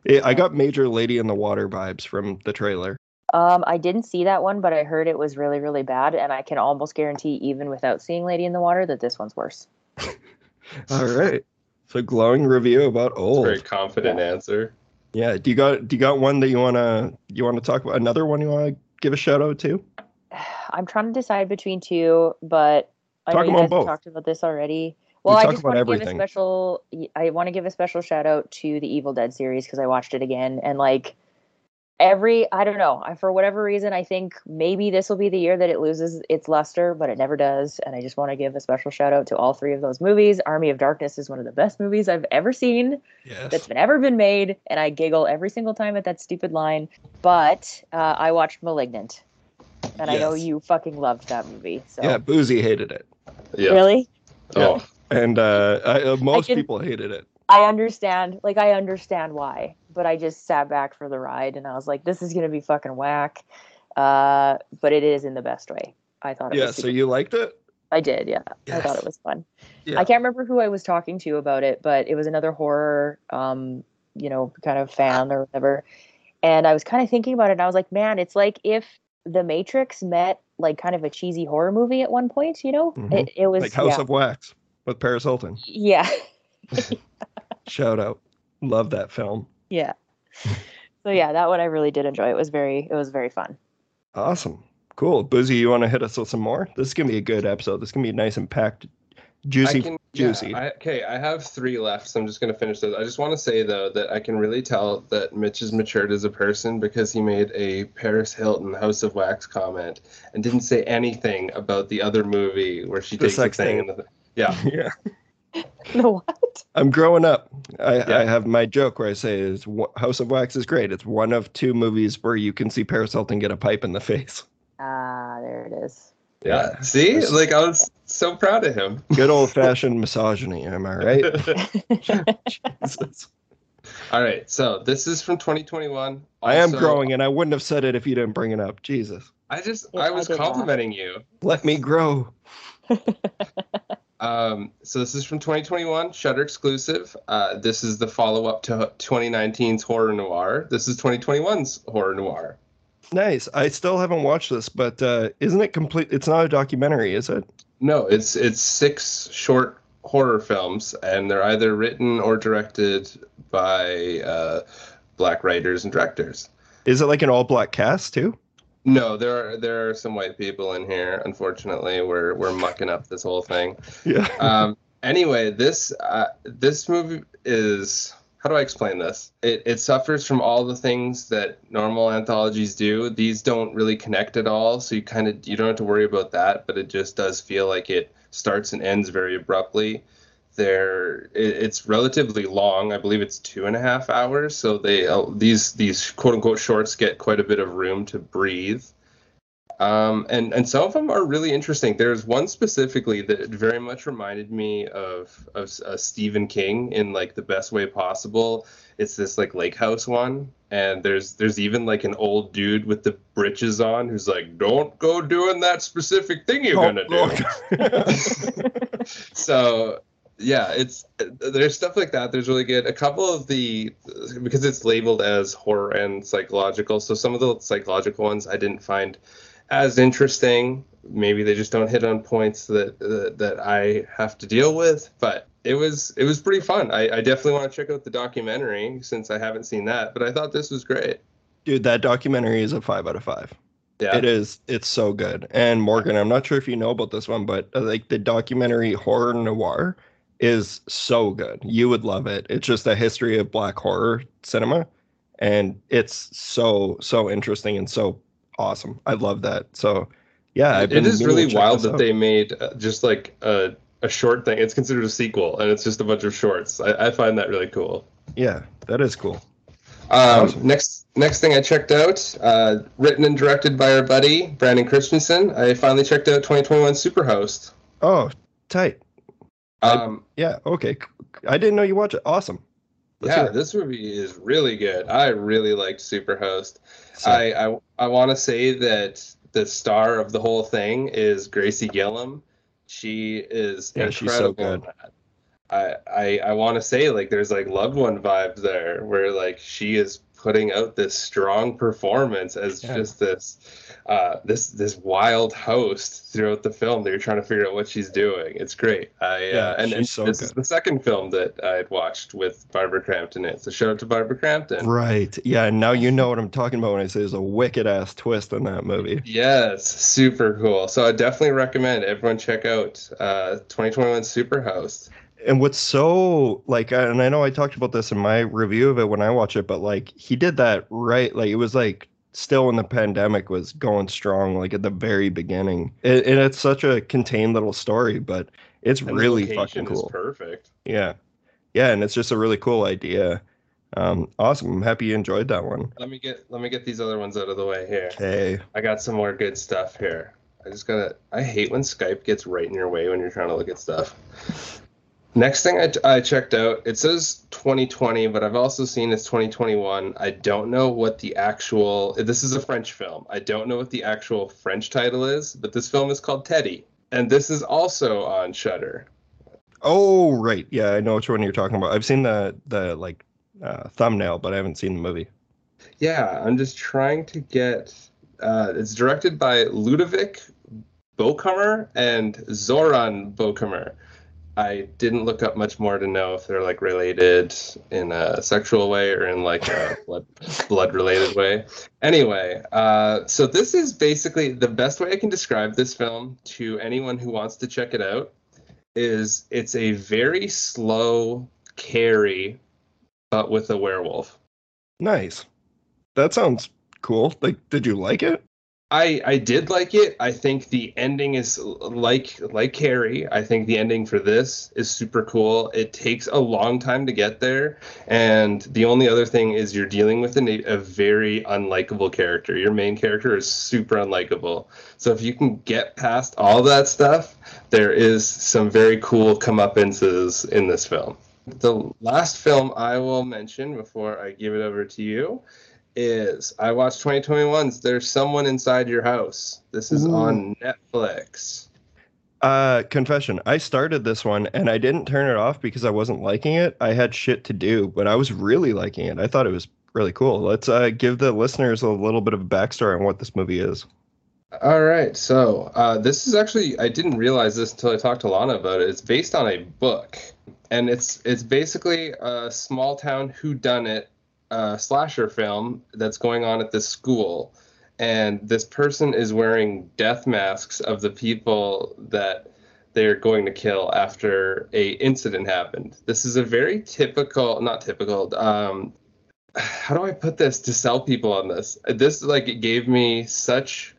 It, I got major Lady in the Water vibes from the trailer. Um, I didn't see that one, but I heard it was really, really bad, and I can almost guarantee, even without seeing Lady in the Water, that this one's worse. All right. So glowing review about old. Very confident answer. Yeah. Do you got do you got one that you wanna you wanna talk about? Another one you wanna give a shout out to? I'm trying to decide between two, but I Talk know you about guys both. talked about this already. Well, I just want to give a special. I want to give a special shout out to the Evil Dead series because I watched it again and like every I don't know I, for whatever reason I think maybe this will be the year that it loses its luster, but it never does. And I just want to give a special shout out to all three of those movies. Army of Darkness is one of the best movies I've ever seen Yes. that's been ever been made, and I giggle every single time at that stupid line. But uh, I watched *Malignant*, and I know you fucking loved that movie. So Yeah, Boozy hated it. Yeah. really, Oh, And uh, I, uh most can- people hated it. I understand. Like I understand why, but I just sat back for the ride, and I was like, "This is gonna be fucking whack." Uh, but it is in the best way. I thought it Yeah, so you liked it? I did. Yeah, I thought it was fun. Yeah. I can't remember who I was talking to about it, but it was another horror, um, you know, kind of fan or whatever. And I was kind of thinking about it, and I was like, man, it's like if The Matrix met like kind of a cheesy horror movie at one point. You know, Mhm. it, it was Like House yeah, of Wax with Paris Hilton. yeah, Shout out. Love that film. Yeah. so yeah, that one I really did enjoy. It was very, it was very fun. Awesome. Cool. Boozy, you want to hit us with some more? This is going to be a good episode. This is going to be a nice and packed, juicy, I can, juicy. Yeah, I, okay, I have three left, so I'm just going to finish those. I just want to say, though, that I can really tell that Mitch has matured as a person because he made a Paris Hilton House of Wax comment and didn't say anything about the other movie where she The takes the sex thing. thing. And the, yeah, yeah. The what? I'm growing up. I, Yeah. I have my joke where I say is House of Wax is great. It's one of two movies where you can see Paris Hilton get a pipe in the face. Ah, there it is. yeah. See, like I was so proud of him. Good old fashioned misogyny. Am I right? Jesus. All right, so this is from 2021. I am growing, and I wouldn't have said it if you didn't bring it up. Jesus. I just, Yeah, I I was did not. complimenting you. Let me grow. Um, so this is from 2021, Shudder exclusive. Uh, this is the follow-up to 2019's horror noir. This is 2021's horror noir. Nice. I still haven't watched this, but uh, isn't it complete? It's not a documentary, is it? No, it's it's six short horror films, and they're either written or directed by uh, black writers and directors. Is it like an all black cast too? No, there are there are some white people in here. Unfortunately, we're we're mucking up this whole thing. Yeah. um, anyway, this uh, this movie is how do I explain this? It it suffers from all the things that normal anthologies do. These don't really connect at all, so you kind of you don't have to worry about that. But it just does feel like it starts and ends very abruptly. There, it, it's relatively long. I believe it's two and a half hours. So they uh, these these quote unquote shorts get quite a bit of room to breathe. Um, and and some of them are really interesting. There's one specifically that very much reminded me of of uh, Stephen King in like the best way possible. It's this like lake house one, and there's there's even like an old dude with the breeches on who's like, "Don't go doing that specific thing you're gonna do." so yeah it's there's stuff like that there's really good a couple of the because it's labeled as horror and psychological so some of the psychological ones i didn't find as interesting maybe they just don't hit on points that uh, that I have to deal with. But it was it was pretty fun. I, I definitely want to check out the documentary since I haven't seen that. But I thought this was great. Dude, that documentary is a five out of five. Yeah, It is. It's so good. And Morgan, I'm not sure if you know about this one, but uh, like the documentary Horror Noir is so good. You would love it. It's just a history of black horror cinema, and it's so so interesting and so awesome. I love that. So, yeah, been is really wild that out. they made uh, just like a a short thing. It's considered a sequel, and it's just a bunch of shorts. I, I find that really cool. Yeah, that is cool. Um, Awesome. Next, next thing I checked out, uh, written and directed by our buddy Brandon Christensen. I finally checked out 2021 Superhost. Oh, tight. I- Um, Yeah. Okay. I didn't know you watch it. Awesome. Let's yeah, this movie is really good. I really liked Superhost. So- I I, I want to say that the star of the whole thing is Gracie Gilbert. She is Yeah, she's so incredible. good. that. I I, I want to say like there's like loved one vibes there where like she is putting out this strong performance as Yeah. just this uh this this wild host throughout the film that you're trying to figure out what she's doing. It's great. I Yeah, uh, and, and so this is the second film that I had watched with Barbara Crampton It's it. So shout out to Barbara Crampton. Right. Yeah. and Now you know what I'm talking about when I say there's a wicked ass twist in that movie. Yes, super cool. So I definitely recommend everyone check out uh 2021 Superhost. And what's so like, and I know I talked about this in my review of it when I watch it, but like he did that right. Like it was like still when the pandemic was going strong, like at the very beginning. It, and it's such a contained little story, but it's And really fucking cool. perfect. Yeah. Yeah. And it's just a really cool idea. Um, awesome. I'm happy you enjoyed that one. Let me get let me get these other ones out of the way here. Okay. I got some more good stuff here. I just gotta. I hate when Skype gets right in your way when you're trying to look at stuff. Next thing I, I checked out, it says 2020, but I've also seen it's 2021. I don't know what the actual. This is a French film. I don't know what the actual French title is, but this film is called Teddy, and this is also on Shudder. Oh, right. Yeah. I know which one you're talking about. I've seen the, the like uh, thumbnail, but I haven't seen the movie. Yeah, I'm just trying to get. Uh, it's directed by Ludovic Boukherma and Zoran Boukherma. I didn't look up much more to know if they're like related in a sexual way or in like a blood blood related way. Anyway, uh, so this is basically the best way I can describe this film to anyone who wants to check it out. Is it's a very slow carry, but with a werewolf. Nice. That sounds cool. Like, did you like it? I I did like it. I think the ending is like like Carrie. I think the ending for this is super cool. It takes a long time to get there, and the only other thing is you're dealing with a very unlikable character. Your main character is super unlikable. So if you can get past all that stuff, there is some very cool comeuppances in this film. The last film I will mention before I give it over to you is I watched 2021's There's Someone Inside Your House. This is Ooh. on Netflix. Uh, confession. I started this one and I didn't turn it off because I wasn't liking it. I had shit to do, but I was really liking it. I thought it was really cool. Let's uh, give the listeners a little bit of backstory on what this movie is. All right, so uh, this is actually I didn't realize this until I talked to Lana about it. It's based on a book, and it's it's basically a small town whodunit uh, slasher film that's going on at this school, and this person is wearing death masks of the people that they're going to kill after a incident happened. This is a very typical, not typical. Um, how do I put this to sell people on this? This like it gave me such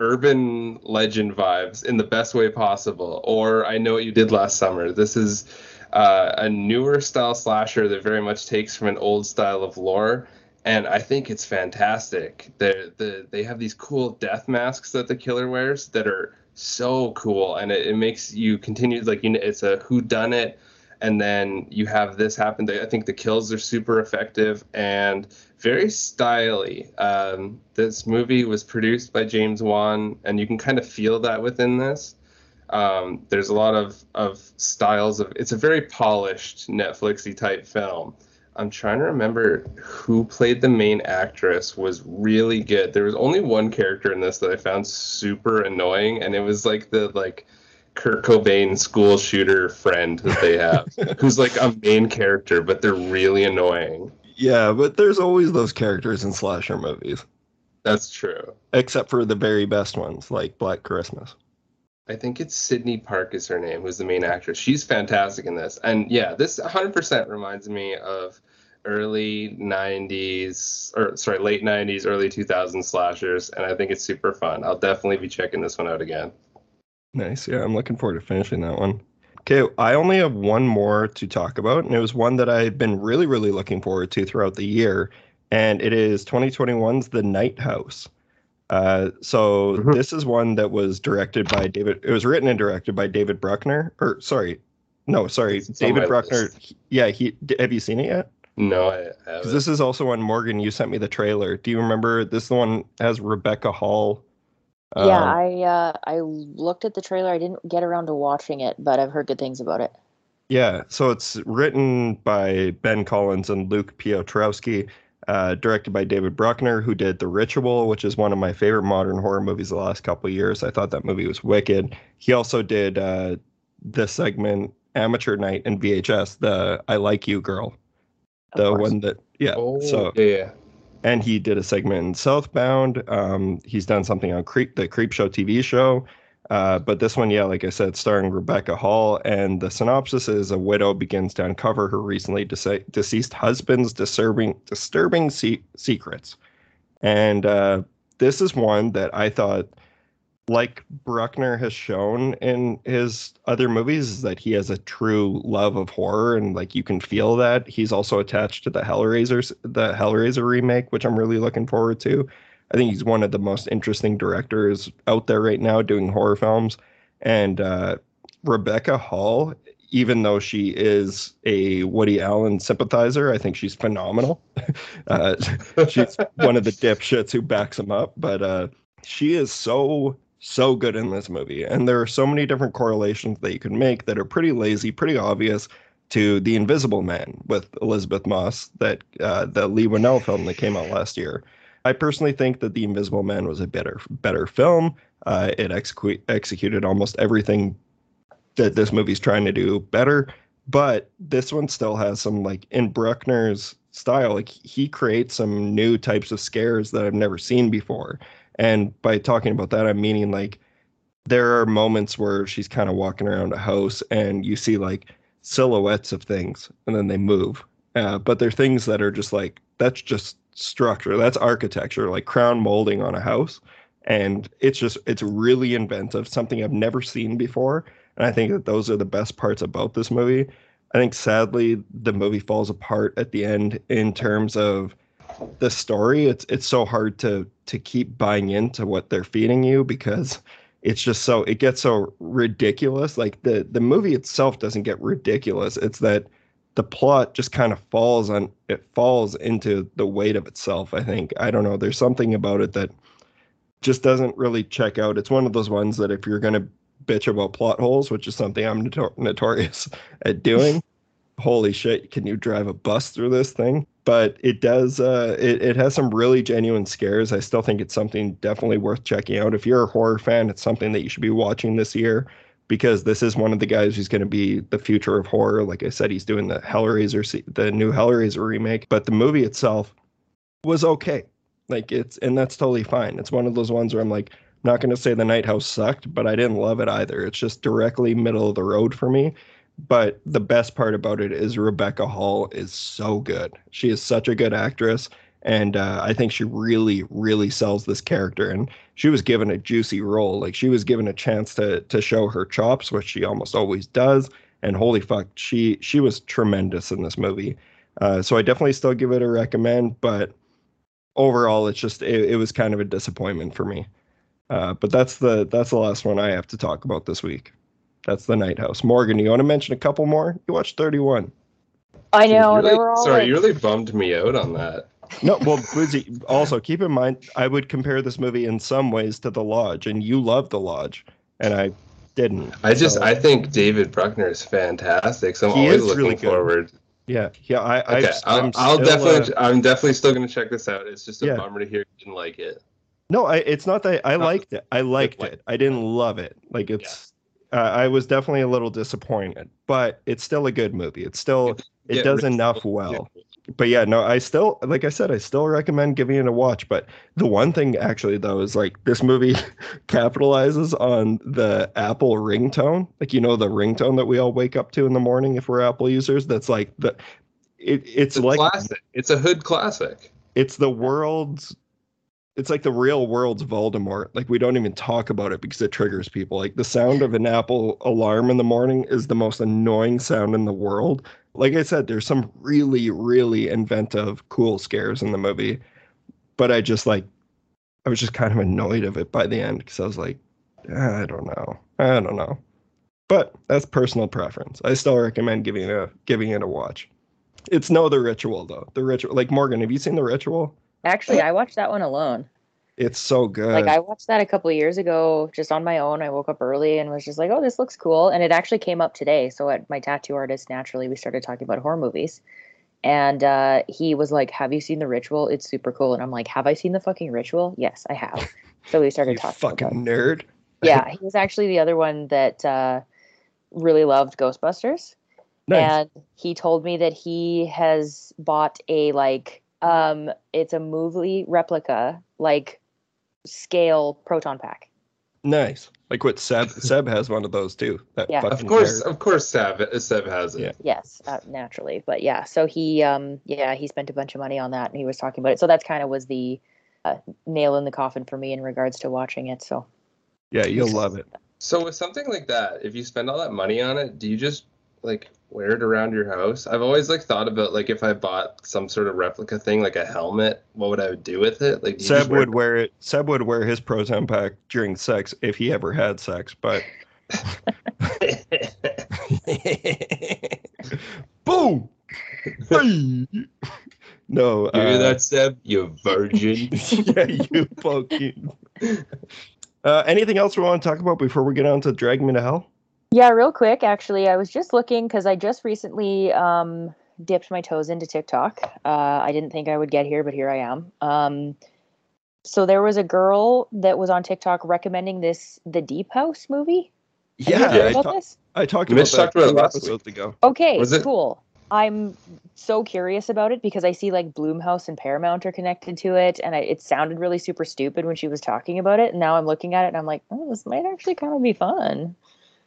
urban legend vibes in the best way possible. Or I know what you did last summer. This is uh, a newer style slasher that very much takes from an old style of lore. And I think it's fantastic. They the they have these cool death masks that the killer wears that are so cool, and it, it makes you continue like you know it's a who done it, and then you have this happen. I think the kills are super effective and very styly. Um, this movie was produced by James Wan, and you can kind of feel that within this. Um, there's a lot of, of styles of it's a very polished Netflixy type film. I'm trying to remember who played the main actress was really good. There was only one character in this that I found super annoying, and it was like the like Kurt Cobain school shooter friend that they have, who's like a main character, but they're really annoying. Yeah, but there's always those characters in slasher movies, That's true. except for the very best ones like Black Christmas. I think it's Sydney Park is her name, who's the main actress. She's fantastic in this. And yeah, this 100% reminds me of early 90s or sorry, late 90s, early 2000s slashers and I think it's super fun. I'll definitely be checking this one out again. Nice. Yeah, I'm looking forward to finishing that one. Okay, I only have one more to talk about, and it was one that I've been really, really looking forward to throughout the year, and it is 2021's The Night House. Uh, so Mhm. this is one that was directed by David. It was written and directed by David Bruckner, or sorry, no, sorry, David Bruckner. list. he- yeah, he. Have you seen it yet? No, I Because haven't. this is also one Morgan. You sent me the trailer. Do you remember this? is The one has Rebecca Hall. yeah, Um, I uh, I looked at the trailer. I didn't get around to watching it, but I've heard good things about it. Yeah, so it's written by Ben Collins and Luke Piotrowski, uh, directed by David Bruckner, who did The Ritual, which is one of my favorite modern horror movies the last couple of years. I thought that movie was wicked. He also did uh, the segment Amateur Night in VHS, the I Like You Girl, the one that yeah. oh, so yeah, yeah. and he did a segment in Southbound. Um, he's done something on Creep, the Creep Show TV show. Uh, but this one, yeah, like I said, starring Rebecca Hall, and the synopsis is: a widow begins to uncover her recently dece- deceased husband's disturbing disturbing se- secrets. And uh, this is one that I thought, like Bruckner has shown in his other movies, is that he has a true love of horror, and like you can feel that. He's also attached to the Hellraiser, the Hellraiser remake, which I'm really looking forward to. I think he's one of the most interesting directors out there right now doing horror films. And uh, Rebecca Hall, even though she is a Woody Allen sympathizer, I think she's phenomenal. uh, she's one of the dipshits who backs him up, but uh, she is so so good in this movie, and there are so many different correlations that you can make that are pretty lazy, pretty obvious to The Invisible Man with Elisabeth Moss, that uh, the Leigh Whannell film that came out last year. I personally think that The Invisible Man was a better better film. Uh, it execu- executed almost everything that this movie's trying to do better, but this one still has some like in Bruckner's style. Like he creates some new types of scares that I've never seen before. And by talking about that, I'm meaning like there are moments where she's kind of walking around a house and you see like silhouettes of things and then they move. Uh, but they're things that are just like that's just structure, that's architecture, like crown molding on a house. And it's just it's really inventive, something I've never seen before. And I think that those are the best parts about this movie. I think sadly the movie falls apart at the end in terms of the story. It's it's so hard to to keep buying into what they're feeding you because it's just so it gets so ridiculous. Like the the movie itself doesn't get ridiculous. It's that the plot just kind of falls on it falls into the weight of itself. I think I don't know. There's something about it that just doesn't really check out. It's one of those ones that if you're gonna bitch about plot holes, which is something I'm notor- notorious at doing, holy shit, can you drive a bus through this thing? But it does, uh, it, it has some really genuine scares. I still think it's something definitely worth checking out. If you're a horror fan, it's something that you should be watching this year because this is one of the guys who's going to be the future of horror. Like I said, he's doing the Hellraiser, the new Hellraiser remake, but the movie itself was okay. Like it's, and that's totally fine. It's one of those ones where I'm like, not going to say the Night House sucked, but I didn't love it either. It's just directly middle of the road for me. But the best part about it is Rebecca Hall is so good. She is such a good actress. And uh, I think she really, really sells this character. And she was given a juicy role. Like she was given a chance to to show her chops, which she almost always does. And holy fuck, she she was tremendous in this movie. Uh, so I definitely still give it a recommend. But overall, it's just it, it was kind of a disappointment for me. Uh, but that's the that's the last one I have to talk about this week. That's the Night House. Morgan, you want to mention a couple more? You watched 31. I You know they really- were all sorry, like- you really bummed me out on that. No, well, Boozy, also keep in mind, I would compare this movie in some ways to The Lodge, and you love The Lodge, and I didn't. I just I think David Bruckner is fantastic, so I'm He always looking really forward Yeah, yeah. I, Okay, I've, I'll, I'm I'll still, definitely. uh, I'm definitely still gonna check this out. It's just a Yeah. bummer to hear you didn't like it. No, I, it's not that I liked it. I liked it. I didn't love it. Like it's, uh, I was definitely a little disappointed, but it's still a good movie. It's still, it Get does enough well. But yeah, no, I still, like I said, I still recommend giving it a watch. But the one thing actually though is like this movie capitalizes on the Apple ringtone, like you know the ringtone that we all wake up to in the morning if we're Apple users. That's like the, it, it's It's like classic. It's a hood classic. it's the world's it's like the real world's Voldemort. Like we don't even talk about it because it triggers people. Like the sound of an Apple alarm in the morning is the most annoying sound in the world. Like I said, there's some really, really inventive, cool scares in the movie, but I just like, I was just kind of annoyed of it by the end because I was like, "Ah, I don't know, I don't know. But that's personal preference. I still recommend giving it a giving it a watch. It's no the ritual though. The ritual, like Morgan, have you seen the ritual? Actually, I watched that one alone. It's so good. Like I watched that a couple of years ago just on my own. I woke up early and was just like, "Oh, this looks cool." And it actually came up today. So at my tattoo artist, naturally, we started talking about horror movies. And uh, he was like, "Have you seen The Ritual? It's super cool." And I'm like, "Have I seen the fucking Ritual? Yes, I have." So we started talking. fucking about nerd. yeah, he was actually the other one that uh, really loved Ghostbusters. Nice. And he told me that he has bought a like um it's a movie replica like scale proton pack. nice. Like what Seb Seb has one of those too. That Yeah. Of course, nerd. of course, Seb, Seb has it. Yeah. Yes, uh, naturally. But yeah, so he um yeah, he spent a bunch of money on that and he was talking about it. So that's kind of was the uh, nail in the coffin for me in regards to watching it. So Yeah, you'll love it. So with something like that, if you spend all that money on it, do you just like wear it around your house? I've always like thought about like if I bought some sort of replica thing, like a helmet, what would I do with it? Like Seb wear would wear it. Seb would wear his proton pack during sex if he ever had sex, but boom. No, You hear uh, that, Seb? You virgin. yeah, you fucking. Uh, anything else we want to talk about before we get on to Drag Me to Hell? Yeah, real quick, actually, I was just looking because I just recently um, dipped my toes into TikTok. Uh, I didn't think I would get here, but here I am. Um, so there was a girl that was on TikTok recommending this The Deep House movie. Have you Yeah, heard I, about ta- this? I talked about Mitch that talked about it two last week. ago. Okay, Was it- cool. I'm so curious about it because I see like Blumhouse and Paramount are connected to it, and I, it sounded really super stupid when she was talking about it. And now I'm looking at it and I'm like, oh, this might actually kind of be fun.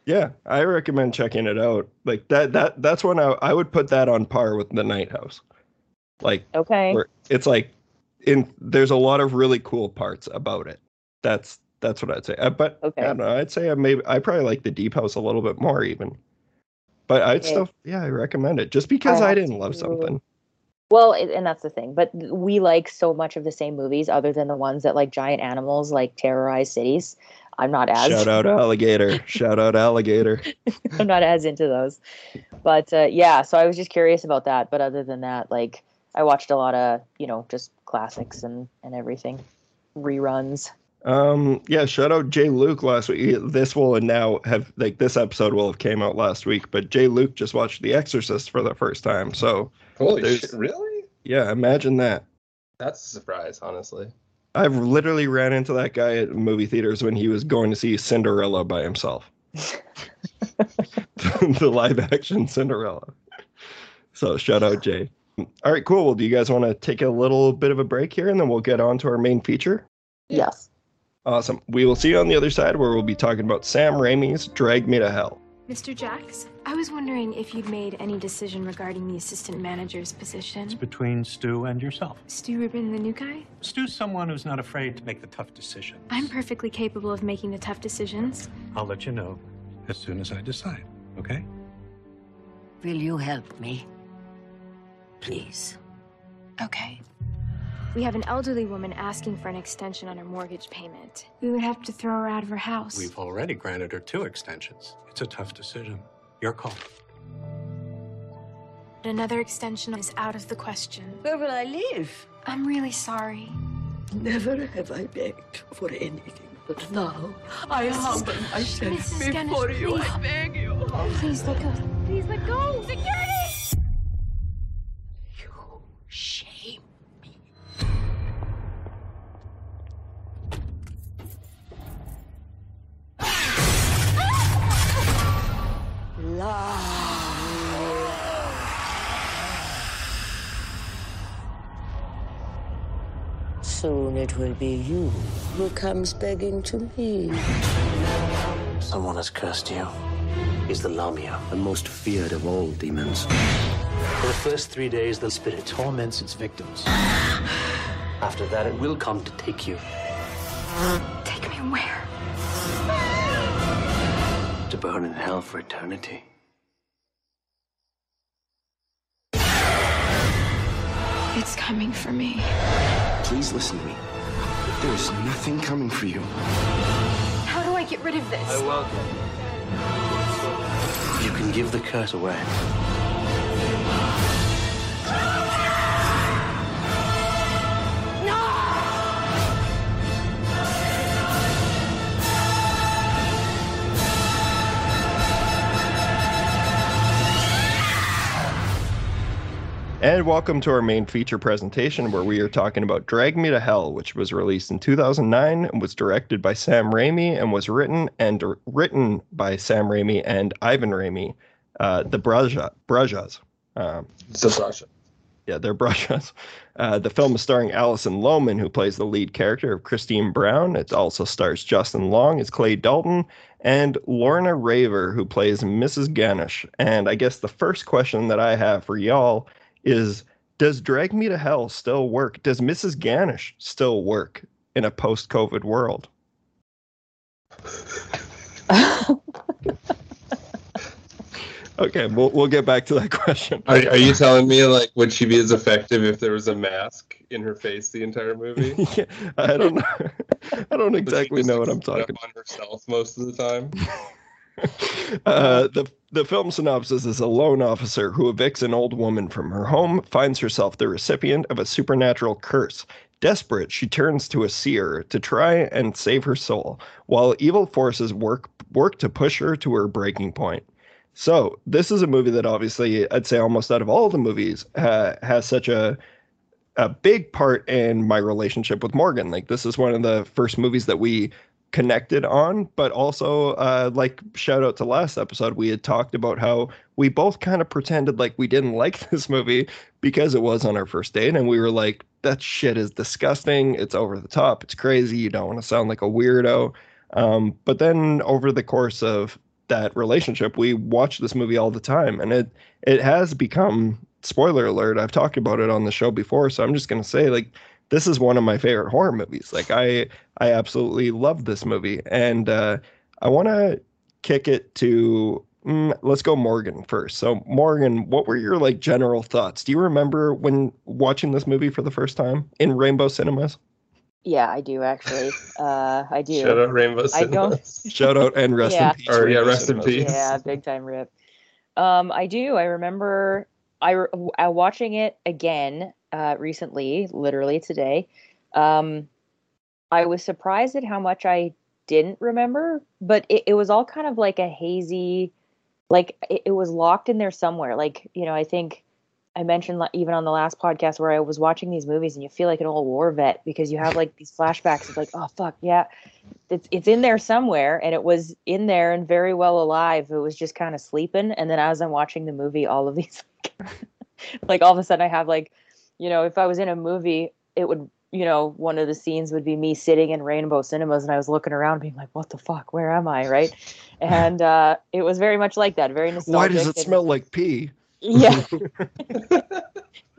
Yeah, I recommend checking it out. Like that that that's when I I would put that on par with the Night House. Like Okay. it's like in there's a lot of really cool parts about it. That's that's what I'd say. Uh, but Okay. I don't know. I'd say I maybe I probably like the Deep House a little bit more even. But I'd Okay. still yeah, I recommend it just because I, have didn't love to- something. Well, and that's the thing. But we like so much of the same movies, other than the ones that like giant animals like terrorize cities. I'm not as Shout out alligator. Shout out alligator. I'm not as into those. But uh, yeah, so I was just curious about that. But other than that, like I watched a lot of you know just classics and and everything, reruns. Um, yeah, shout out Jay Luke last week. This will and now have like this episode will have came out last week, but Jay Luke just watched The Exorcist for the first time. So Holy shit! Really? yeah, imagine that. That's a surprise, honestly. I've literally ran into that guy at movie theaters when he was going to see Cinderella by himself. the live action Cinderella. So shout out Jay. All right, cool. Well, do you guys want to take a little bit of a break here and then we'll get on to our main feature? Yes. Awesome. We will see you on the other side where we'll be talking about Sam Raimi's Drag Me to Hell. Mr. Jacks, I was wondering if you'd made any decision regarding the assistant manager's position. It's between Stu and yourself. Stu Rubin, the new guy? Stu's someone who's not afraid to make the tough decisions. I'm perfectly capable of making the tough decisions. I'll let you know as soon as I decide, okay? Will you help me? Please. Okay. We have an elderly woman asking for an extension on her mortgage payment. We would have to throw her out of her house. We've already granted her two extensions. It's a tough decision. Your call. But another extension is out of the question. Where will I live? I'm really sorry. Never have I begged for anything, but now I humble myself Mrs. Dennis, before you. please. I beg you. Please let go. Please let go. Security! It will be you who comes begging to me. Someone has cursed you. He's the Lamia, the most feared of all demons. For the first three days, the spirit torments its victims. After that, it will come to take you Take me where? to burn in hell for eternity. It's coming for me. Please listen to me. There's nothing coming for you. How do I get rid of this? welcome. You can give the curse away. And welcome to our main feature presentation where we are talking about Drag Me to Hell, which was released in 2009 and was directed by Sam Raimi and was written and written by Sam Raimi and Ivan Raimi, uh, the Braja, Brajas. Um, Sasha. yeah, they're Brajas. Uh, the film is starring Alison Lohman, who plays the lead character of Christine Brown. It also stars Justin Long as Clay Dalton and Lorna Raver, who plays Mrs. Ganush. And I guess the first question that I have for y'all is Does Drag Me to Hell still work? Does Mrs. Ganush still work in a post COVID world? Okay, we'll, we'll get back to that question. Are, are you telling me like would she be as effective if there was a mask in her face the entire movie? Yeah, I don't know. I don't exactly know what I'm talking about. herself most of the time. Uh, the the film synopsis is a loan officer who evicts an old woman from her home finds herself the recipient of a supernatural curse. Desperate, she turns to a seer to try and save her soul, while evil forces work work to push her to her breaking point. So this is a movie that obviously I'd say almost out of all the movies uh, has such a a big part in my relationship with Morgan. Like this is one of the first movies that we connected on, but also uh, like shout out to last episode, we had talked about how we both kind of pretended like we didn't like this movie because it was on our first date, and we were like, that shit is disgusting. It's over the top. It's crazy. You don't want to sound like a weirdo. Um, but then over the course of that relationship, we watch this movie all the time, and it it has become spoiler alert. I've talked about it on the show before, so I'm just gonna say like this is one of my favorite horror movies. Like I I absolutely love this movie, and uh, I want to kick it to. Mm, let's go Morgan first. So Morgan, what were your like general thoughts? Do you remember when watching this movie for the first time in Rainbow Cinemas? yeah, I do actually. Uh, I do. Shout out Rainbow I don't- Cinemas. Shout out and rest Yeah. in peace. Or, yeah, Rainbow rest in peace. yeah, big time rip. Um, I do. I remember I re- uh, watching it again uh, recently, literally today. Um, I was surprised at how much I didn't remember, but it, it was all kind of like a hazy, like it, it was locked in there somewhere. Like you know, I think I mentioned even on the last podcast where I was watching these movies and you feel like an old war vet because you have like these flashbacks It's like, oh fuck yeah, it's it's in there somewhere and it was in there and very well alive. It was just kind of sleeping. And then as I'm watching the movie, all of these like all of a sudden I have like, you know, if I was in a movie, it would you know, one of the scenes would be me sitting in Rainbow Cinemas and I was looking around being like, what the fuck? Where am I? Right. And uh, it was very much like that. Very nostalgic. Why does it and- smell like pee? Yeah.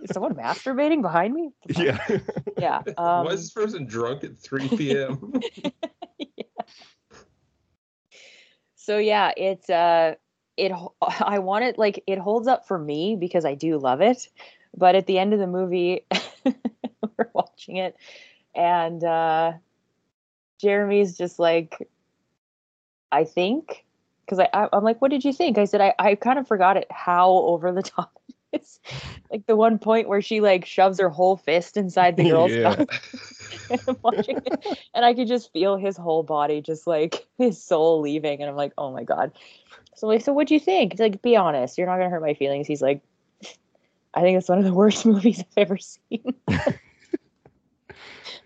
Is someone masturbating behind me? What the fuck? Yeah. Yeah. Um, Why is this person drunk at 3 p.m.? so yeah, it's uh it I want it like it holds up for me because I do love it. But at the end of the movie we're watching it and uh Jeremy's just like I think because I, I I'm like, what did you think? I said I, I kind of forgot it how over the top it is. Like the one point where she like shoves her whole fist inside the girl's Yeah. mouth. and I'm watching it, and I could just feel his whole body, just like his soul leaving. And I'm like, oh my god. So like, so what do you think? He's like, be honest. You're not gonna hurt my feelings. He's like, I think it's one of the worst movies I've ever seen.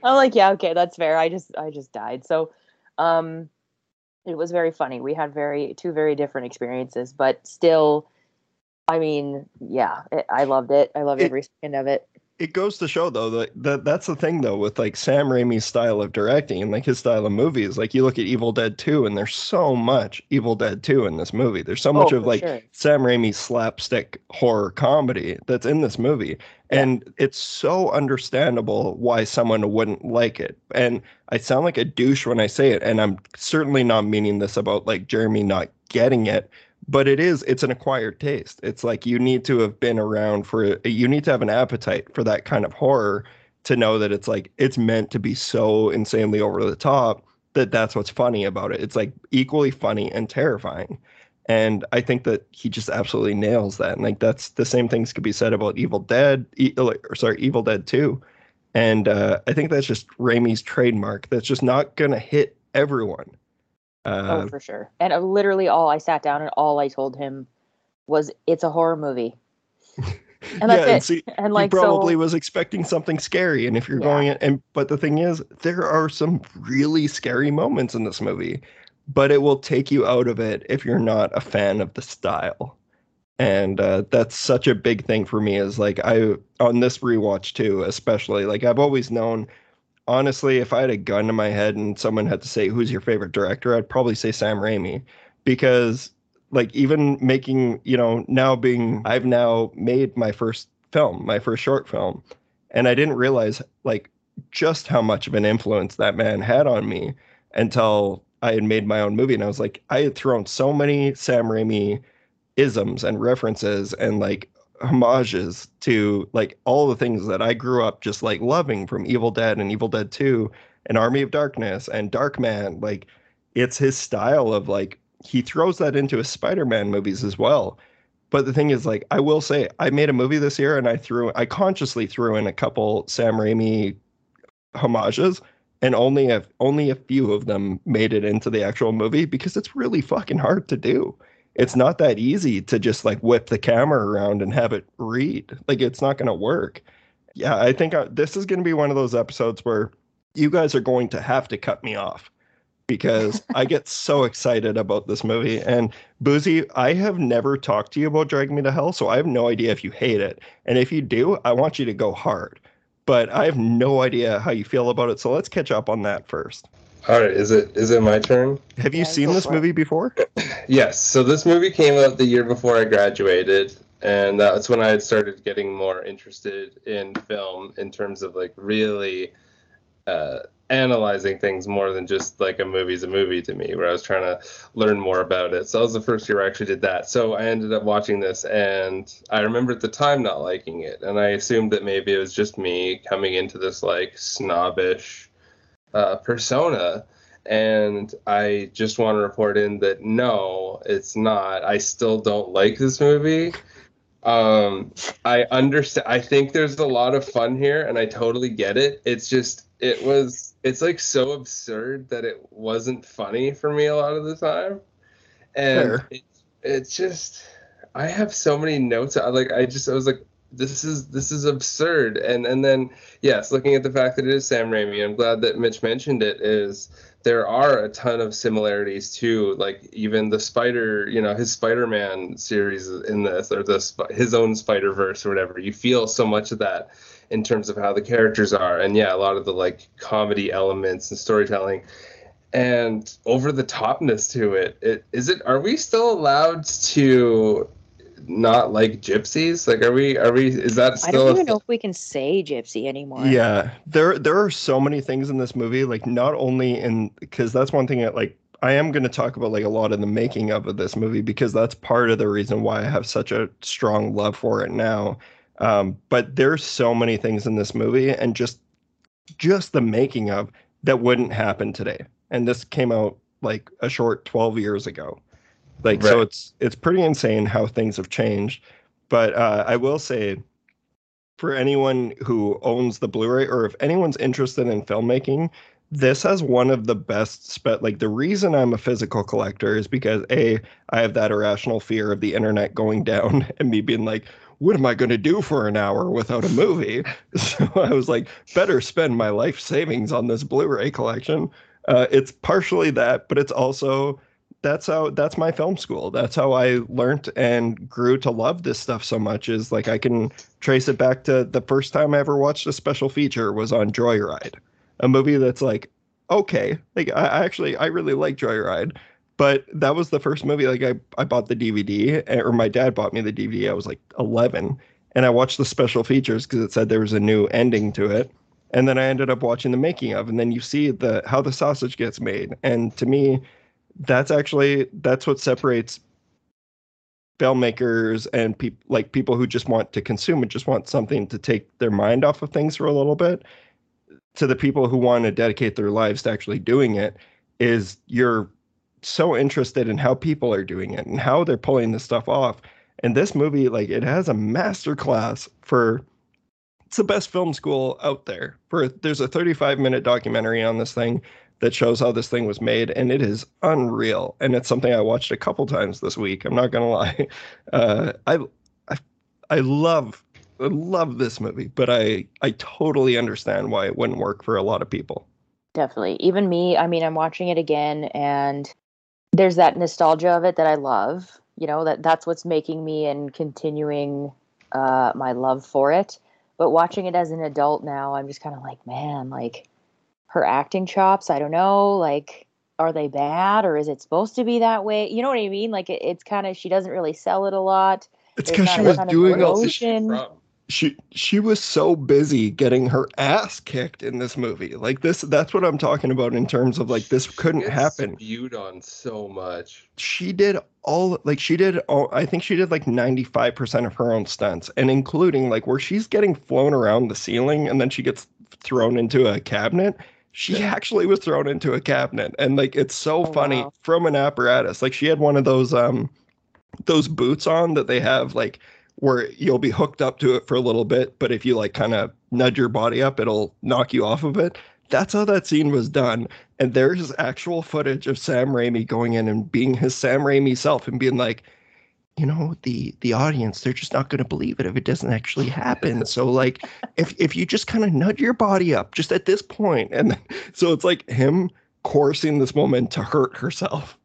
I'm like, yeah, okay, that's fair. I just, I just died. So, um, it was very funny. We had very two very different experiences, but still, I mean, yeah, it, I loved it. I loved It- every second of it. It goes to show though that, that that's the thing though with like Sam Raimi's style of directing and like his style of movies. Like you look at Evil Dead 2 and there's so much Evil Dead 2 in this movie. There's so oh, much Oh, of like sure. Sam Raimi's slapstick horror comedy that's in this movie. And it's so understandable why someone wouldn't like it. And I sound like a douche when I say it, and I'm certainly not meaning this about like Jeremy not getting it, but it is it's an acquired taste. It's like you need to have been around for you need to have an appetite for that kind of horror to know that it's like it's meant to be so insanely over the top that that's what's funny about it. It's like equally funny and terrifying. And I think that he just absolutely nails that. And like that's the same things could be said about Evil Dead, e- or sorry, Evil Dead 2. And uh, I think that's just Raimi's trademark. That's just not gonna hit everyone. Uh, oh, for sure. And uh, literally, all I sat down and all I told him was, "It's a horror movie." And that's yeah, and it. see, and like, he probably so, was expecting something scary. And if you're Yeah. going in, and but the thing is, there are some really scary moments in this movie, but it will take you out of it if you're not a fan of the style. And uh, that's such a big thing for me. Is like I on this rewatch too, especially like I've always known. Honestly, if I had a gun to my head and someone had to say who's your favorite director, I'd probably say Sam Raimi because like even making you know now being i've now made my first film my first short film and i didn't realize like just how much of an influence that man had on me until i had made my own movie and i was like i had thrown so many sam raimi isms and references and like homages to like all the things that i grew up just like loving from evil dead and evil dead 2 and army of darkness and dark man like it's his style of like he throws that into his Spider-Man movies as well. But the thing is, like, I will say, I made a movie this year, and I threw, I consciously threw in a couple Sam Raimi homages, and only a only a few of them made it into the actual movie because it's really fucking hard to do. It's not that easy to just like whip the camera around and have it read. Like, it's not going to work. Yeah, I think I, this is going to be one of those episodes where you guys are going to have to cut me off because I get so excited about this movie. And Boozy, I have never talked to you about Drag Me to Hell, so I have no idea if you hate it. And if you do, I want you to go hard. But I have no idea how you feel about it. So let's catch up on that first. All right, is it is it my turn? Have you Yeah, seen this movie before? Yes. So this movie came out the year before I graduated, and that's when I had started getting more interested in film in terms of like really uh, analyzing things more than just like a movie's a movie to me, where I was trying to learn more about it. So that was the first year I actually did that. So I ended up watching this, and I remember at the time not liking it, and I assumed that maybe it was just me coming into this like snobbish uh, persona. And I just want to report in that no, it's not. I still don't like this movie. Um, I understand. I think there's a lot of fun here, and I totally get it. It's just, it was, it's like so absurd that it wasn't funny for me a lot of the time. And it, it's just, I have so many notes. I like, I just, I was like, this is this is absurd. And and then yes, looking at the fact that it is Sam Raimi, I'm glad that Mitch mentioned it. Is there are a ton of similarities too, like even the Spider, you know, his Spider-Man series in this, or the his own Spider-Verse or whatever. You feel so much of that in terms of how the characters are, and yeah, a lot of the like comedy elements and storytelling. And over the topness to it, it is it. Are we still allowed to not like gypsies? Like, are we? Are we? Is that still? I don't a even know if we can say gypsy anymore. Yeah, there there are so many things in this movie. Like not only in because that's one thing that like I am going to talk about like a lot of the making of of this movie because that's part of the reason why I have such a strong love for it now. Um, but there's so many things in this movie and just just the making of that wouldn't happen today. And this came out like a short 12 years ago. Like so it's it's pretty insane how things have changed. But uh, I will say for anyone who owns the Blu-ray or if anyone's interested in filmmaking, this has one of the best spe- like the reason I'm a physical collector is because a I have that irrational fear of the internet going down and me being like what am I going to do for an hour without a movie? So I was like, better spend my life savings on this Blu-ray collection. Uh, it's partially that, but it's also that's how that's my film school. That's how I learned and grew to love this stuff so much. Is like I can trace it back to the first time I ever watched a special feature was on Joyride, a movie that's like okay, like I, actually I really like Joyride, but that was the first movie like I I bought the DVD eh, or my dad bought me the DVD. I was like 11 and I watched the special features because it said there was a new ending to it. And then I ended up watching the making of, and then you see the how the sausage gets made. And to me, that's actually that's what separates filmmakers and people like people who just want to consume and just want something to take their mind off of things for a little bit to the people who want to dedicate their lives to actually doing it is you're so interested in how people are doing it and how they're pulling this stuff off. And this movie like it has a master class for it's the best film school out there. For there's a 35 minute documentary on this thing that shows how this thing was made, and it is unreal. And it's something I watched a couple times this week. I'm not gonna lie. Uh, I, I, I love, I love this movie, but I, I totally understand why it wouldn't work for a lot of people. Definitely, even me. I mean, I'm watching it again, and there's that nostalgia of it that I love. You know that that's what's making me and continuing uh, my love for it. But watching it as an adult now, I'm just kind of like, man, like her acting chops. I don't know, like are they bad or is it supposed to be that way? You know what I mean? Like it, it's kind of she doesn't really sell it a lot. It's because she was doing all she she was so busy getting her ass kicked in this movie. Like this that's what I'm talking about in terms of like this couldn't happen. Viewed on so much. She did all like she did all I think she did like 95% of her own stunts and including like where she's getting flown around the ceiling and then she gets thrown into a cabinet she yeah. actually was thrown into a cabinet and like it's so oh, funny wow. from an apparatus like she had one of those um those boots on that they have like where you'll be hooked up to it for a little bit but if you like kind of nudge your body up it'll knock you off of it that's how that scene was done and there's actual footage of Sam Raimi going in and being his Sam Raimi self and being like you know the the audience they're just not going to believe it if it doesn't actually happen. So like if if you just kind of nudge your body up just at this point and then, so it's like him coursing this woman to hurt herself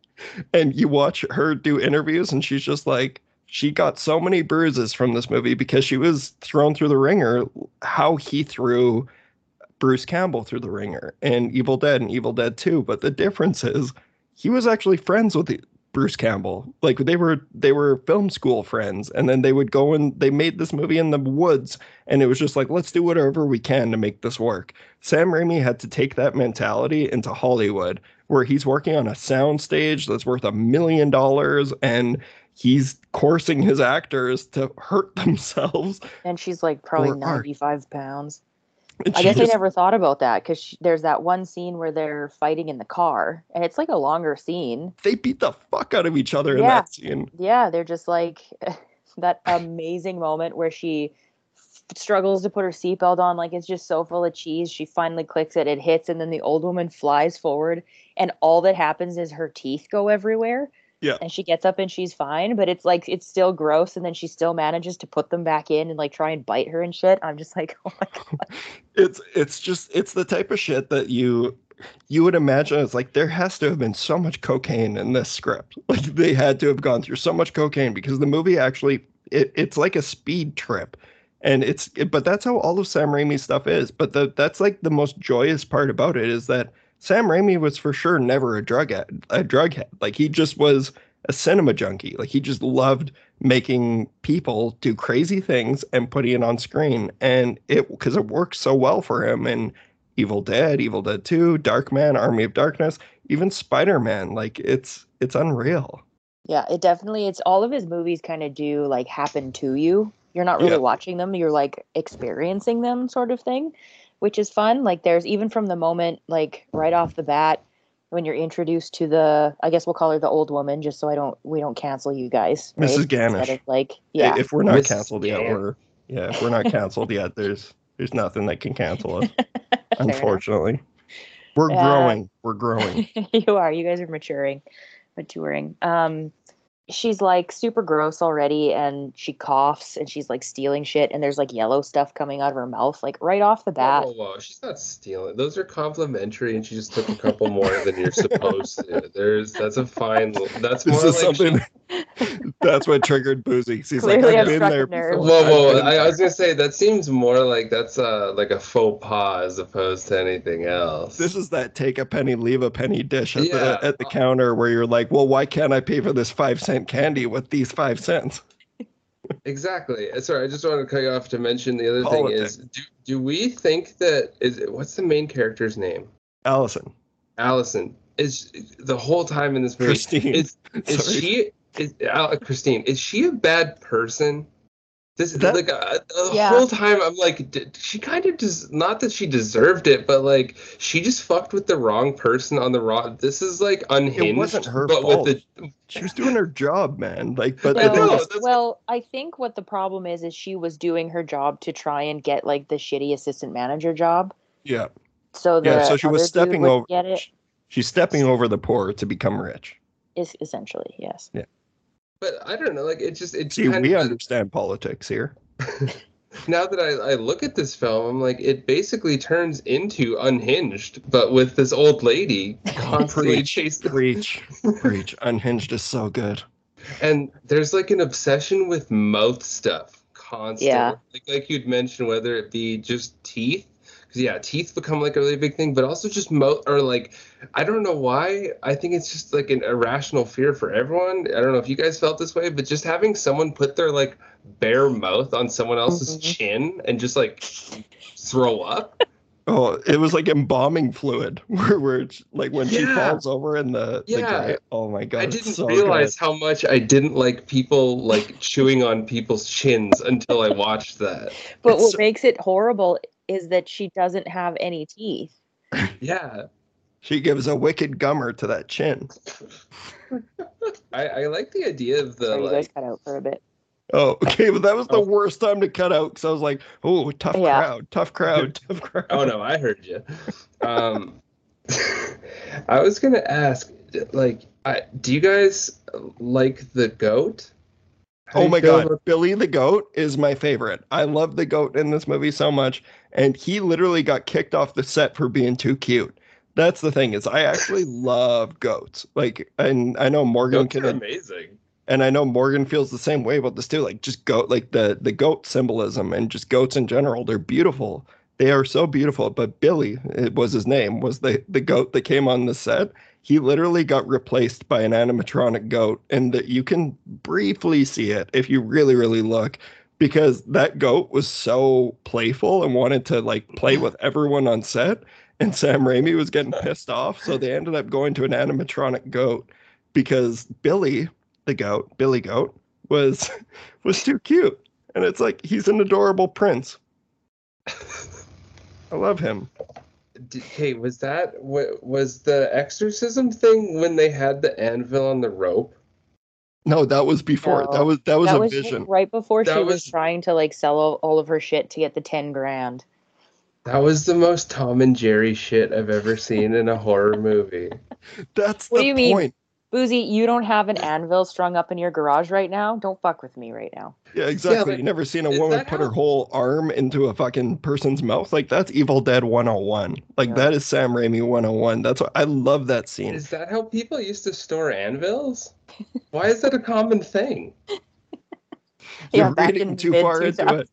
and you watch her do interviews and she's just like she got so many bruises from this movie because she was thrown through the ringer how he threw Bruce Campbell through the ringer and Evil Dead and Evil Dead 2 but the difference is he was actually friends with the, Bruce Campbell. Like they were they were film school friends and then they would go and they made this movie in the woods and it was just like let's do whatever we can to make this work. Sam Raimi had to take that mentality into Hollywood where he's working on a soundstage that's worth a million dollars and he's coursing his actors to hurt themselves. And she's like probably 95 pounds. I guess just, I never thought about that because there's that one scene where they're fighting in the car, and it's like a longer scene. They beat the fuck out of each other yeah. in that scene. Yeah, they're just like that amazing moment where she f- struggles to put her seatbelt on, like it's just so full of cheese. She finally clicks it, it hits, and then the old woman flies forward, and all that happens is her teeth go everywhere. Yeah. And she gets up and she's fine, but it's like it's still gross and then she still manages to put them back in and like try and bite her and shit. I'm just like, oh my god. it's it's just it's the type of shit that you you would imagine it's like there has to have been so much cocaine in this script. Like they had to have gone through so much cocaine because the movie actually it, it's like a speed trip. And it's it, but that's how all of Sam Raimi's stuff is. But the that's like the most joyous part about it is that Sam Raimi was for sure never a drug head, a drug head. Like he just was a cinema junkie. Like he just loved making people do crazy things and putting it on screen. And it because it worked so well for him in Evil Dead, Evil Dead 2, Darkman, Army of Darkness, even Spider-Man. Like it's it's unreal. Yeah, it definitely it's all of his movies kind of do like happen to you. You're not really yeah. watching them, you're like experiencing them sort of thing which is fun. Like there's even from the moment, like right off the bat, when you're introduced to the, I guess we'll call her the old woman, just so I don't, we don't cancel you guys. Right? Mrs. Ganush. Of, like, yeah. If we're not Miss canceled yet, we're, yeah, if we're not canceled yet, there's, there's nothing that can cancel us. unfortunately, we're growing. We're growing. you are. You guys are maturing, maturing. Um, she's like super gross already and she coughs and she's like stealing shit and there's like yellow stuff coming out of her mouth like right off the bat. Whoa, whoa, whoa, she's not stealing. Those are complimentary, and she just took a couple more than you're supposed to. There's that's a fine. That's more This is like something. that's what triggered Boozy. He's like, Clearly I've been there. before. Whoa, I've whoa! I, I was gonna say that seems more like that's uh like a faux pas as opposed to anything else. This is that take a penny, leave a penny dish at Yeah. the at the counter where you're like, well, why can't I pay for this five cent candy with these five cents? exactly. Uh, Sorry, I just wanted to cut you off to mention the other thing is, do, do we think that is what's the main character's name? Alison, Alison is the whole time in this movie. Christine. Is is she is Christine? Is she a bad person? This That- like uh, the Yeah. whole time I'm like, did, she kind of just not that she deserved it, but like she just fucked with the wrong person on the wrong. This is like unhinged. It wasn't her but fault. with the she was doing her job, man. Like, but I the know, well, I think what the problem is is she was doing her job to try and get like the shitty assistant manager job. yeah, So the Yeah, so she was stepping over- Get it she's stepping over the poor to become rich. is essentially yes. But I don't know. Like it just it See, kind we of understand politics here. now that I, I look at this film, I'm like, it basically turns into Unhinged, but with this old lady constantly Preach, chasing. preach, preach. Unhinged is so good. And there's like an obsession with mouth stuff constantly. Yeah. Like, like you'd mentioned, whether it be just teeth, because yeah, teeth become like a really big thing, but also just mouth or like I don't know why. I think it's just like an irrational fear for everyone. I don't know if you guys felt this way, but just having someone put their like bare mouth on someone else's Mhm. chin and just like throw up. Oh, it was like embalming fluid, where, where it's like when she falls over in the, the Yeah. grave. Oh my god! I didn't so realize good. how much I didn't like people like chewing on people's chins until I watched that. But It's what so- makes it horrible is that she doesn't have any teeth. Yeah. she gives a wicked gummer to that chin. I, I like the idea of the Sorry, you guys like cut out for a bit. Oh, okay, but that was the Oh. worst time to cut out because I was like, "Oh, tough Yeah. crowd, tough crowd, tough crowd." Oh no, I heard you. Um, I was gonna ask, like, I, do you guys like the goat? How Oh my god, about- Billy the goat is my favorite. I love the goat in this movie so much, and he literally got kicked off the set for being too cute. That's the thing is, I actually love goats. Like, and I know Morgan Goats can, amazing. and I know Morgan feels the same way about this too. Like, just goat, like the the goat symbolism and just goats in general. They're beautiful. They are so beautiful. But Billy, it was his name, was the the goat that came on the set. He literally got replaced by an animatronic goat, and that you can briefly see it if you really, really look, because that goat was so playful and wanted to like play with everyone on set. And Sam Raimi was getting pissed off, so they ended up going to an animatronic goat because Billy, the goat, Billy Goat, was was too cute, and it's like he's an adorable prince. I love him. Hey, was that wa- was the exorcism thing when they had the anvil on the rope? No, that was before. No, that was that was that a was vision. right before That she was, was- trying to like sell all, all of her shit to get the 10 grand. That was the most Tom and Jerry shit I've ever seen in a horror movie. That's What the do you mean? point. Boozy, you don't have an anvil strung up in your garage right now? Don't fuck with me right now. Yeah, exactly. like, you never seen a woman put how- her whole arm into a fucking person's mouth? Like that's Evil Dead 101. Like Yeah. that is Sam Raimi 101. That's what I love that scene. Is that how people used to store anvils? Why is that a common thing? Yeah, You're back reading too far into it.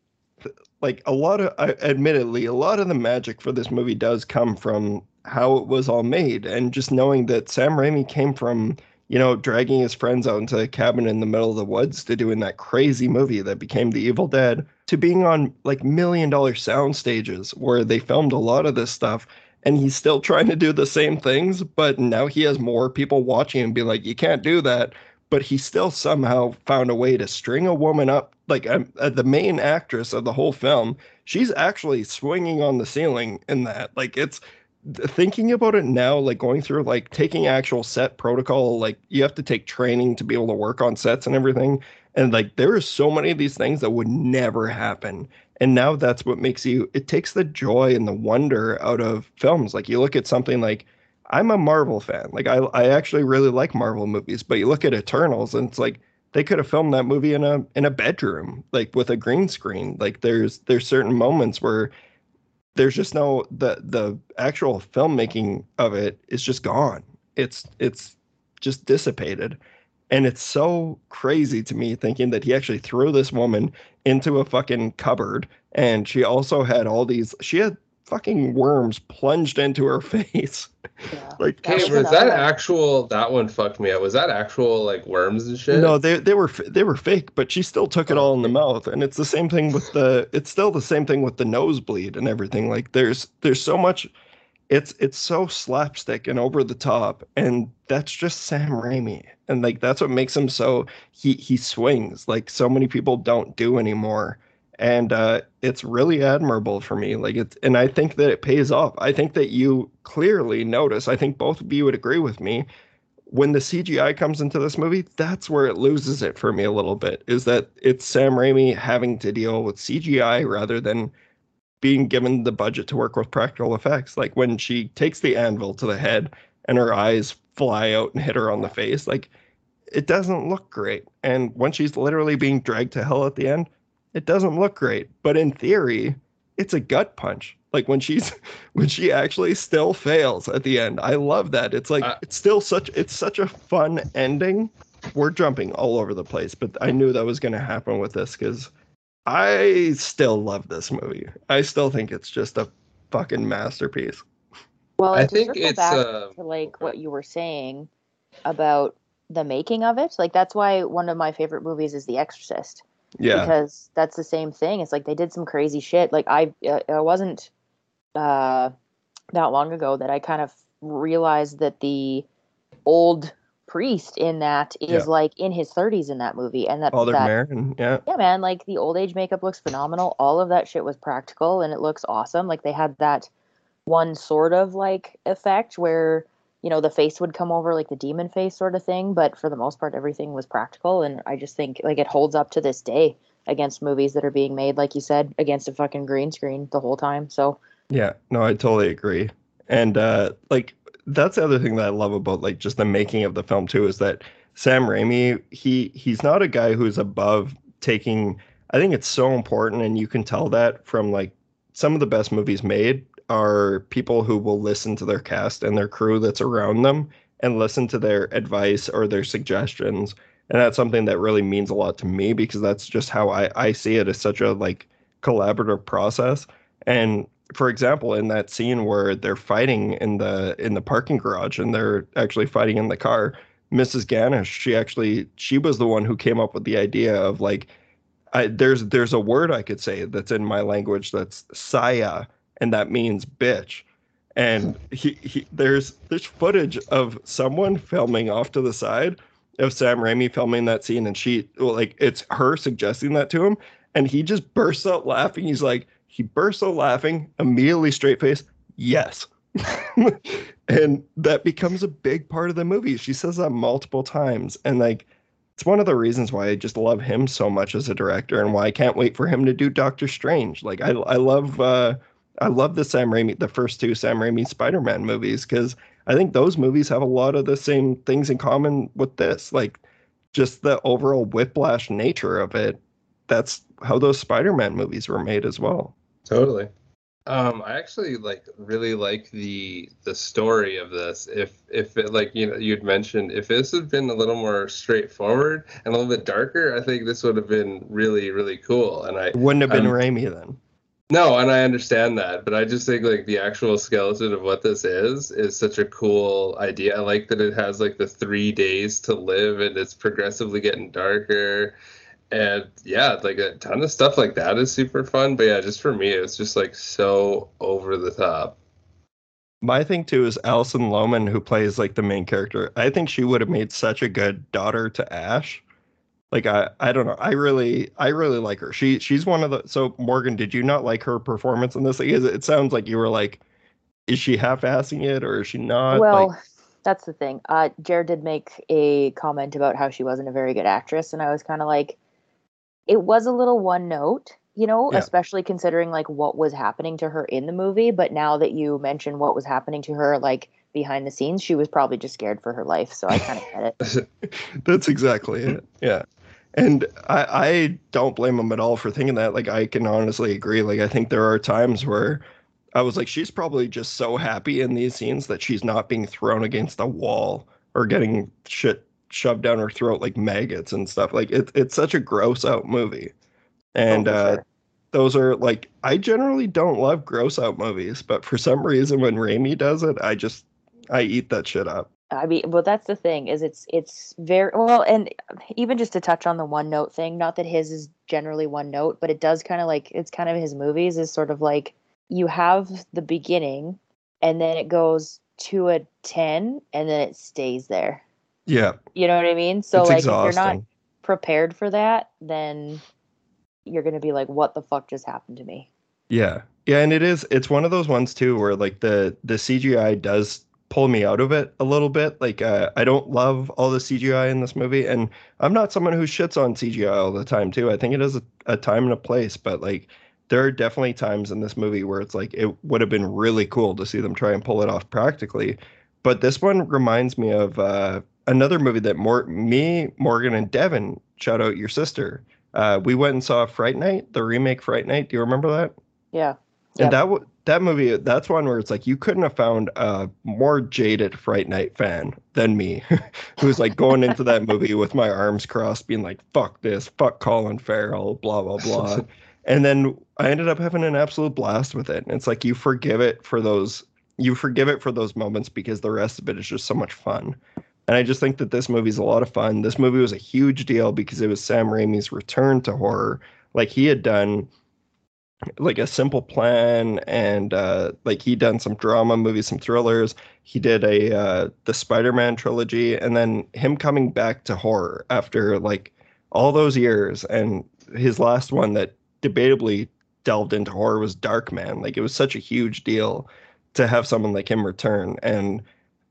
Like a lot of, I, admittedly, a lot of the magic for this movie does come from how it was all made, and just knowing that Sam Raimi came from, you know, dragging his friends out into a cabin in the middle of the woods to doing that crazy movie that became The Evil Dead, to being on like million dollar sound stages where they filmed a lot of this stuff. And he's still trying to do the same things, but now he has more people watching and be like, you can't do that. But he still somehow found a way to string a woman up like um, uh, the main actress of the whole film she's actually swinging on the ceiling in that. Like it's thinking about it now like going through like taking actual set protocol like you have to take training to be able to work on sets and everything and like there are so many of these things that would never happen and now that's what makes you it takes the joy and the wonder out of films like you look at something like I'm a Marvel fan. Like I I actually really like Marvel movies, but you look at Eternals and it's like they could have filmed that movie in a in a bedroom, like with a green screen. Like there's there's certain moments where there's just no the the actual filmmaking of it is just gone. It's it's just dissipated. And it's so crazy to me thinking that he actually threw this woman into a fucking cupboard and she also had all these she had fucking worms plunged into her face. Yeah. like That Hey, was was that actual? That one fucked me up. Was that actual like worms and shit? No, they they were they were fake, but she still took it oh, all in the mouth, and it's the same thing with the. It's still the same thing with the nosebleed and everything. Like there's there's so much. It's it's so slapstick and over the top, and that's just Sam Raimi, and like that's what makes him so he he swings like so many people don't do anymore, and uh, it's really admirable for me. Like it's and I think that it pays off. I think that you clearly notice. I think both of you would agree with me when the CGI comes into this movie, that's where it loses it for me a little bit. Is that it's Sam Raimi having to deal with CGI rather than being given the budget to work with practical effects. Like when she takes the anvil to the head and her eyes fly out and hit her on the face, like it doesn't look great. And when she's literally being dragged to hell at the end, it doesn't look great. But in theory, it's a gut punch. Like when she's when she actually still fails at the end. I love that. It's like Uh, it's still such it's such a fun ending. We're jumping all over the place, but I knew that was going to happen with this cuz I still love this movie. I still think it's just a fucking masterpiece. Well, I and think circle it's, back uh, to like what you were saying about the making of it. Like that's why one of my favorite movies is The Exorcist Yeah. because that's the same thing. It's like they did some crazy shit. Like I, uh, it wasn't uh, that long ago that I kind of realized that the old priest in that is Yeah. like in his 30s in that movie, and that Father that Merrin, yeah. yeah, man, like the old age makeup looks phenomenal. All of that shit was practical and it looks awesome. Like they had that one sort of like effect where, you know, the face would come over like the demon face sort of thing, but for the most part everything was practical and I just think like it holds up to this day against movies that are being made like you said against a fucking green screen the whole time. So, Yeah, no, I totally agree. And uh like that's the other thing that I love about like just the making of the film too is that Sam Raimi, he he's not a guy who's above taking I think it's so important and you can tell that from like some of the best movies made are people who will listen to their cast and their crew that's around them and listen to their advice or their suggestions. And that's something that really means a lot to me because that's just how I, I see it as such a like collaborative process. And for example, in that scene where they're fighting in the in the parking garage and they're actually fighting in the car, Mrs. Ganush, she actually she was the one who came up with the idea of like I, there's there's a word I could say that's in my language that's saya, and that means bitch. And he, he there's there's footage of someone filming off to the side of Sam Raimi filming that scene, and she well, like it's her suggesting that to him, and he just bursts out laughing. He's like he bursts out laughing, immediately straight face, yes. and that becomes a big part of the movie. She says that multiple times, and like it's one of the reasons why I just love him so much as a director and why I can't wait for him to do Doctor Strange. Like I I love uh I love the Sam Raimi the first two Sam Raimi Spider-Man movies cuz I think those movies have a lot of the same things in common with this. Like just the overall whiplash nature of it. That's how those Spider-Man movies were made as well. Totally. Um, I actually like really like the the story of this. If if it like you know you'd mentioned if this had been a little more straightforward and a little bit darker, I think this would have been really really cool. And I It wouldn't have been Um, Raimi then. no, and I understand that, but I just think like the actual skeleton of what this is is such a cool idea. I like that it has like the three days to live and it's progressively getting darker. And yeah, like a ton of stuff like that is super fun. But yeah, just for me, it's just like so over the top. My thing too is Alison Lohman, who plays like the main character. I think she would have made such a good daughter to Ash. Like I, I don't know. I really, I really like her. She, she's one of the. So Morgan, did you not like her performance in this? Like, is it, it sounds like you were like, is she half-assing it or is she not? well, like, that's the thing. Uh, Jared did make a comment about how she wasn't a very good actress, and I was kind of like, it was a little one note, you know, Yeah. especially considering like what was happening to her in the movie. But now that you mention what was happening to her, like behind the scenes, she was probably just scared for her life. So I kind of get it. that's exactly it. Yeah. and I, I don't blame him at all for thinking that. Like I can honestly agree. Like I think there are times where I was like, she's probably just so happy in these scenes that she's not being thrown against a wall or getting shit shoved down her throat like maggots and stuff. Like it's it's such a gross out movie. And Oh, uh sure. those are like I generally don't love gross out movies, but for some reason when Raimi does it, I just I eat that shit up. I mean, well, that's the thing is it's it's very well, and even just to touch on the one note thing, not that his is generally one note, but it does kind of like it's kind of his movies is sort of like you have the beginning, and then it goes to a ten, and then it stays there. Yeah. You know what I mean? So it's like if you're not prepared for that, then you're gonna be like, what the fuck just happened to me? Yeah. Yeah, and it is it's one of those ones too where like the the CGI does pull me out of it a little bit. Like uh, I don't love all the CGI in this movie and I'm not someone who shits on CGI all the time too. I think it is a, a time and a place, but like there are definitely times in this movie where it's like it would have been really cool to see them try and pull it off practically. But this one reminds me of uh, another movie that more me, Morgan, and Devin, shout out your sister. Uh, we went and saw Fright Night, the remake Fright Night. Do you remember that? Yeah. And that w- that movie, that's one where it's like you couldn't have found a more jaded Fright Night fan than me, who's like going into that movie with my arms crossed, being like, "Fuck this, fuck Colin Farrell," blah blah blah. and then I ended up having an absolute blast with it. And it's like you forgive it for those, you forgive it for those moments because the rest of it is just so much fun. And I just think that this movie's a lot of fun. This movie was a huge deal because it was Sam Raimi's return to horror. Like he had done like a simple plan and uh like he done some drama movies some thrillers he did a uh the spider-man trilogy and then him coming back to horror after like all those years and his last one that debatably delved into horror was Darkman like it was such a huge deal to have someone like him return and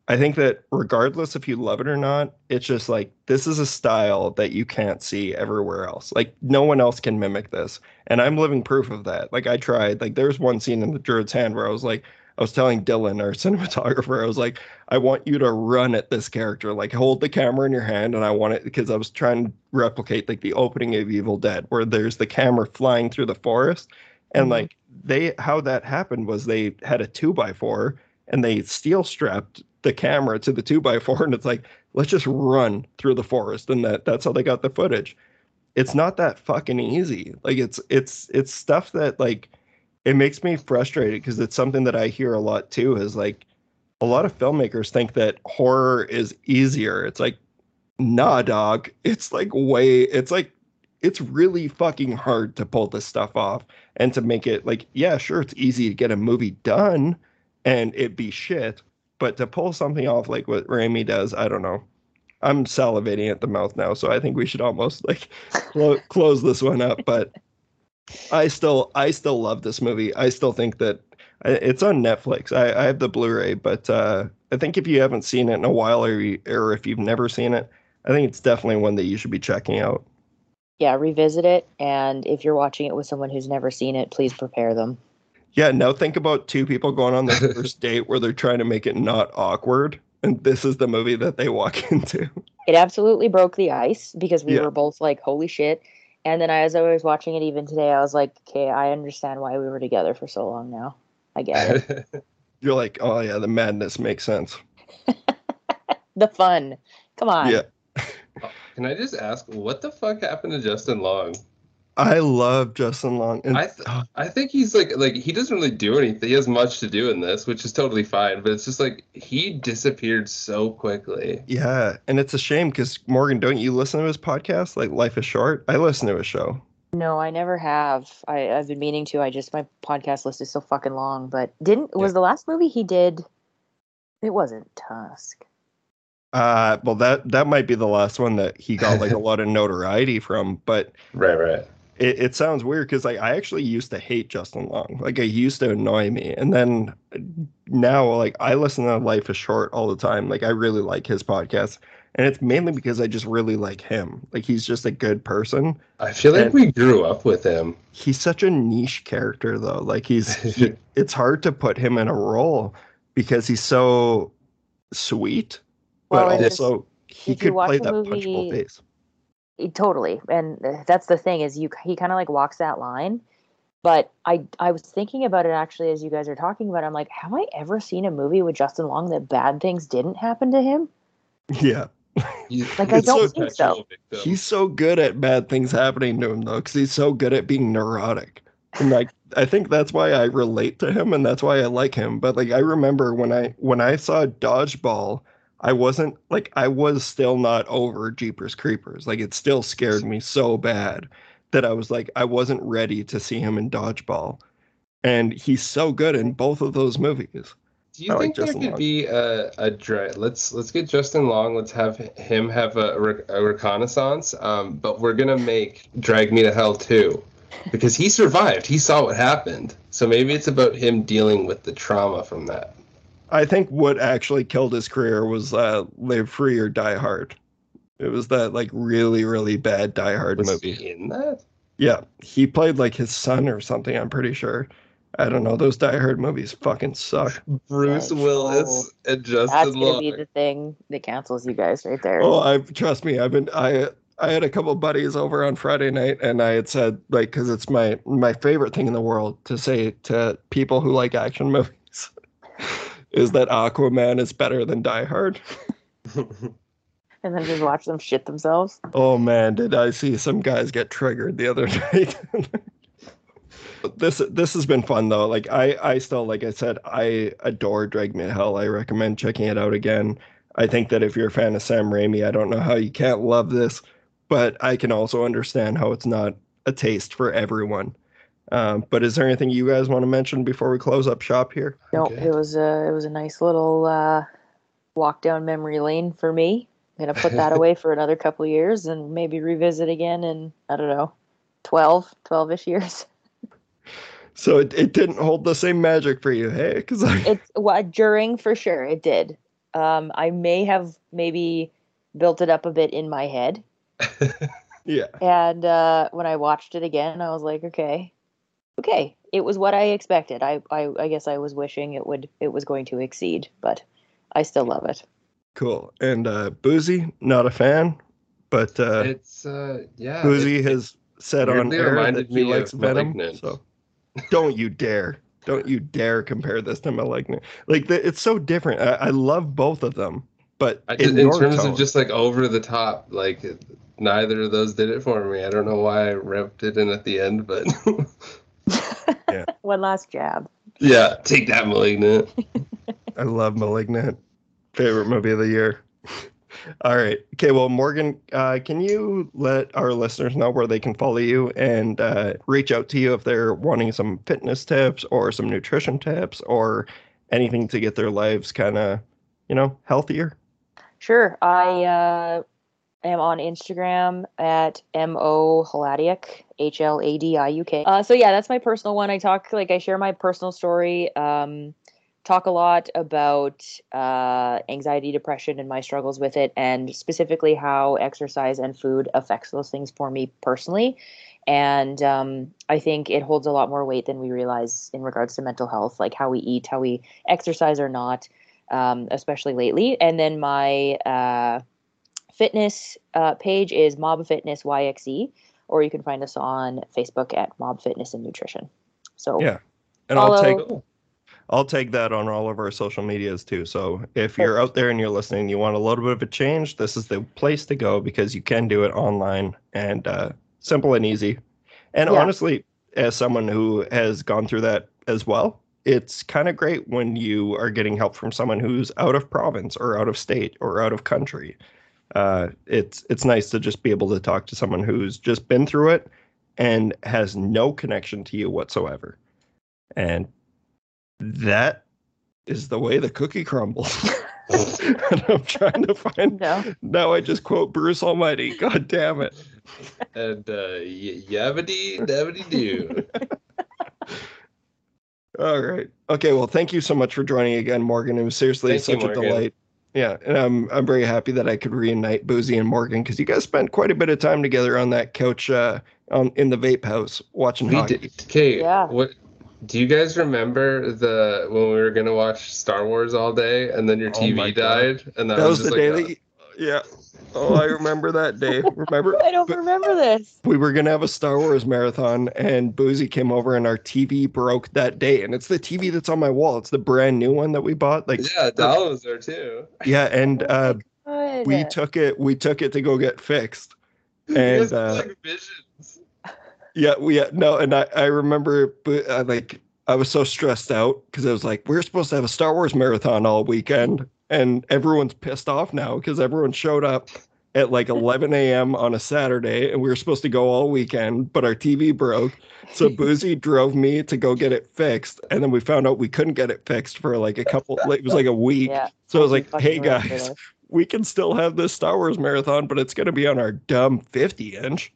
I think that regardless if you love it or not, it's just like this is a style that you can't see everywhere else. Like no one else can mimic this. And I'm living proof of that. Like I tried. Like there's one scene in the Druid's hand where I was like, I was telling Dylan, our cinematographer, I was like, I want you to run at this character. Like hold the camera in your hand and I want it because I was trying to replicate like the opening of Evil Dead, where there's the camera flying through the forest. And Mhm. like they how that happened was they had a two by four and they steel strapped the camera to the two by four and it's like let's just run through the forest and that that's how they got the footage. It's not that fucking easy. Like it's it's it's stuff that like it makes me frustrated because it's something that i hear a lot too is like a lot of filmmakers think that horror is easier. It's like nah dog. It's like way it's like it's really fucking hard to pull this stuff off and to make it like yeah sure it's easy to get a movie done and it be shit but to pull something off like what Raimi does, I don't know. I'm salivating at the mouth now, so I think we should almost like clo- close this one up. But I still, I still love this movie. I still think that it's on Netflix. I, I have the Blu-ray, but uh, I think if you haven't seen it in a while, or, you, or if you've never seen it, I think it's definitely one that you should be checking out. Yeah, revisit it, and if you're watching it with someone who's never seen it, please prepare them. Yeah, now think about two people going on their first date where they're trying to make it not awkward, and this is the movie that they walk into. It absolutely broke the ice because we Yeah. were both like, "Holy shit!" And then as I was watching it even today, I was like, "Okay, I understand why we were together for so long now. I get it. You're like, oh yeah, the madness makes sense. the fun. Come on." Yeah. Can I just ask what the fuck happened to Justin Long? I love Justin Long. And I th- I think he's like like he doesn't really do anything. He has much to do in this, which is totally fine. But it's just like he disappeared so quickly. yeah, and it's a shame because Morgan, don't you listen to his podcast? Like Life is Short. I listen to his show. No, I never have. I, I've been meaning to. I just my podcast list is so fucking long. But didn't was the last movie he did? It wasn't Tusk. Uh, well, that that might be the last one that he got like a lot of notoriety from. But Right, right. It, it sounds weird because like I actually used to hate Justin Long. Like he used to annoy me, and then uh, now like I listen to Life is Short all the time. Like I really like his podcast, and it's mainly because I just really like him. Like he's just a good person. I feel like And- we grew up with him. He's such a niche character though. Like he's he, it's hard to put him in a role because he's so sweet, but Well, it's- also he could play that movie- punchable face. He- totally and that's the thing is you he kind of like walks that line but i i was thinking about it actually as you guys are talking about it, i'm like have i ever seen a movie with justin long that bad things didn't happen to him Yeah. Like, I It's don't so- think so. He's so good at bad things happening to him though, because he's so good at being neurotic. And like I think that's why I relate to him and that's why I like him. But like I remember when I when I saw Dodgeball, I wasn't like I was still not over Jeepers Creepers. Like it still scared me so bad that I was like I wasn't ready to see him in Dodgeball. And he's so good in both of those movies. Do you I like think there could Long. be a, a dra- let's let's get Justin Long. Let's have him have a, a reconnaissance. Um, but we're gonna make Drag Me to Hell too, because he survived. He saw what happened. So maybe it's about him dealing with the trauma from that. I think what actually killed his career was uh, Live Free or Die Hard. It was that like really really bad Die Hard Was movie. he in that? Yeah, he played like his son or something. I'm pretty sure. I don't know. Those Die Hard movies fucking suck. Bruce Yeah, Willis and Justin. that's Justin gonna Long. be the thing that cancels you guys right there Oh, I trust me. I've been I I had a couple buddies over on Friday night, and I had said like because it's my my favorite thing in the world to say to people who like action movies is that Aquaman is better than Die Hard. and then just watch them shit themselves Oh man, did I see some guys get triggered the other night? this this has been fun though. Like I I still like I said I adore Drag Me to Hell. I recommend checking it out again. I think that if you're a fan of Sam Raimi, I don't know how you can't love this, but I can also understand how it's not a taste for everyone. Um, but is there anything you guys want to mention before we close up shop here? no Okay. it was a it was a nice little uh walk down memory lane for me i'm gonna put that away for another couple years and maybe revisit again in i don't know 12 12ish years So it, it didn't hold the same magic for you, hey? Because I it's well, during for sure it did um i may have maybe built it up a bit in my head yeah. and uh when i watched it again i was like okay okay it was what i expected I, I i guess i was wishing it would it was going to exceed but i still love it Cool. And uh Boozy, not a fan, but uh it's uh yeah. Boozy it- has said on weirdly air that he likes Venom. Malignant. So don't you dare. Don't you dare compare this to Malignant. Like the, it's so different. I, I love both of them, but I, in, in, terms tone, of just like over the top, like neither of those did it for me. I don't know why I revved it in at the end, but one last jab yeah, take that, malignant. I love Malignant. Favorite movie of the year. All right. Okay. Well, Morgan, uh, can you let our listeners know where they can follow you and uh, reach out to you if they're wanting some fitness tips or some nutrition tips or anything to get their lives kind of, you know, healthier? Sure. I uh, am on Instagram at mo Hladiuk, H L A D I U K. Uh, so yeah, that's my personal one. I talk like I share my personal story. Um, talk a lot about uh, anxiety, depression, and my struggles with it, and specifically how exercise and food affects those things for me personally. And um, I think it holds a lot more weight than we realize in regards to mental health, like how we eat, how we exercise or not um, especially lately. And then my uh, fitness uh, page is Mob Fitness YXE, or you can find us on Facebook at Mob Fitness and Nutrition. So Yeah. And I'll take I'll take that on all of our social medias too. So if you're out there and you're listening, you want a little bit of a change, this is the place to go because you can do it online and uh, simple and easy. And Yeah. honestly, as someone who has gone through that as well, it's kind of great when you are getting help from someone who's out of province or out of state or out of country. Uh, it's it's nice to just be able to talk to someone who's just been through it and has no connection to you whatsoever. And that is the way the cookie crumbles. and I'm trying to find. No. Now I just quote Bruce Almighty. God damn it. And uh, y- yabbity dabbity doo. All right. Okay. Well, thank you so much for joining again, Morgan. It was seriously Thank you, such a delight. Yeah, and I'm I'm very happy that I could reunite Boozy and Morgan because you guys spent quite a bit of time together on that couch uh, on in the vape house watching We hockey. did. Okay. Yeah. What? Do you guys remember the when we were gonna watch Star Wars all day and then your Oh my TV God. died and that, That was just the day like that. You, yeah. Oh, I remember that day. Remember? I don't remember this. We were gonna have a Star Wars marathon, and Boozy came over, and our TV broke that day. And it's the TV that's on my wall. It's the brand new one that we bought. Like, Yeah, Dal was there too. yeah, and uh, Good. we took it. We took it to go get fixed. And uh, like visions. Yeah, we yeah, no, and I I remember, but uh, like I was so stressed out because I was like, we're supposed to have a Star Wars marathon all weekend, and everyone's pissed off now because everyone showed up at like 11 a.m. on a Saturday, and we were supposed to go all weekend, but our TV broke. So Boozy drove me to go get it fixed, and then we found out we couldn't get it fixed for like a couple. It was like a week. Yeah. So I was like, hey guys, we can still have this Star Wars marathon, but it's going to be on our dumb 50 inch.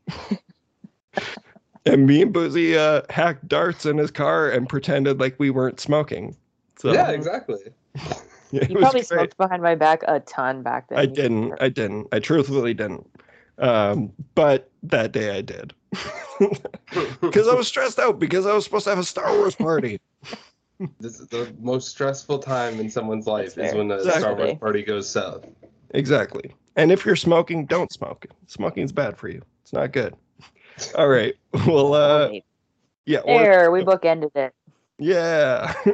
and me and Boozy uh, hacked darts in his car and pretended like we weren't smoking. So yeah, exactly. Yeah, it You probably great. smoked behind my back a ton back then. I didn't. I didn't. I truthfully didn't. Um, but that day I did. Because I was stressed out because I was supposed to have a Star Wars party. This is the most stressful time in someone's life is when the Exactly. Star Wars party goes south. Exactly. And if you're smoking, don't smoke. Smoking's bad for you. It's not good. All right. Well, uh, Right. yeah. or- There, we bookended it. Yeah.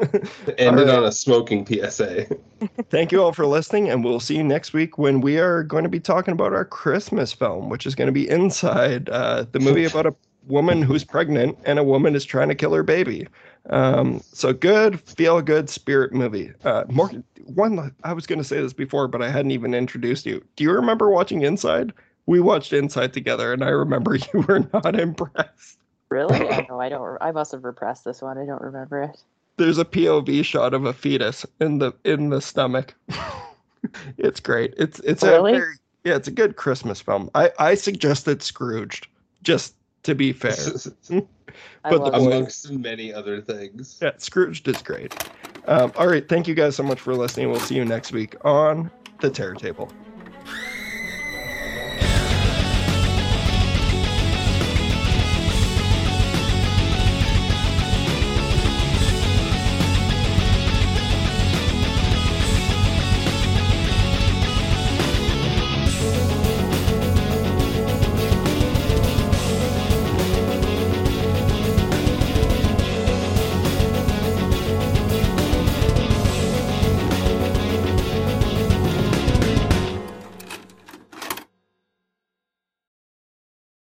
Ended right. on a smoking PSA. Thank you all for listening, and we'll see you next week when we are going to be talking about our Christmas film, which is going to be Inside, uh, the movie about a woman who's pregnant and a woman is trying to kill her baby. Um, so good, feel good, spirit movie. Uh, more one. I was going to say this before, but I hadn't even introduced you. Do you remember watching Inside? We watched Inside together, and I remember you were not impressed. Really? oh, no, I don't. I must have repressed this one. I don't remember it. there's a POV shot of a fetus in the in the stomach. it's great. It's it's Really? a very, yeah, it's a good Christmas film. I I suggested Scrooged just to be fair. But the love it. Amongst many other things. Yeah, Scrooged is great. Um, all right, thank you guys so much for listening. We'll see you next week on the Terror Table.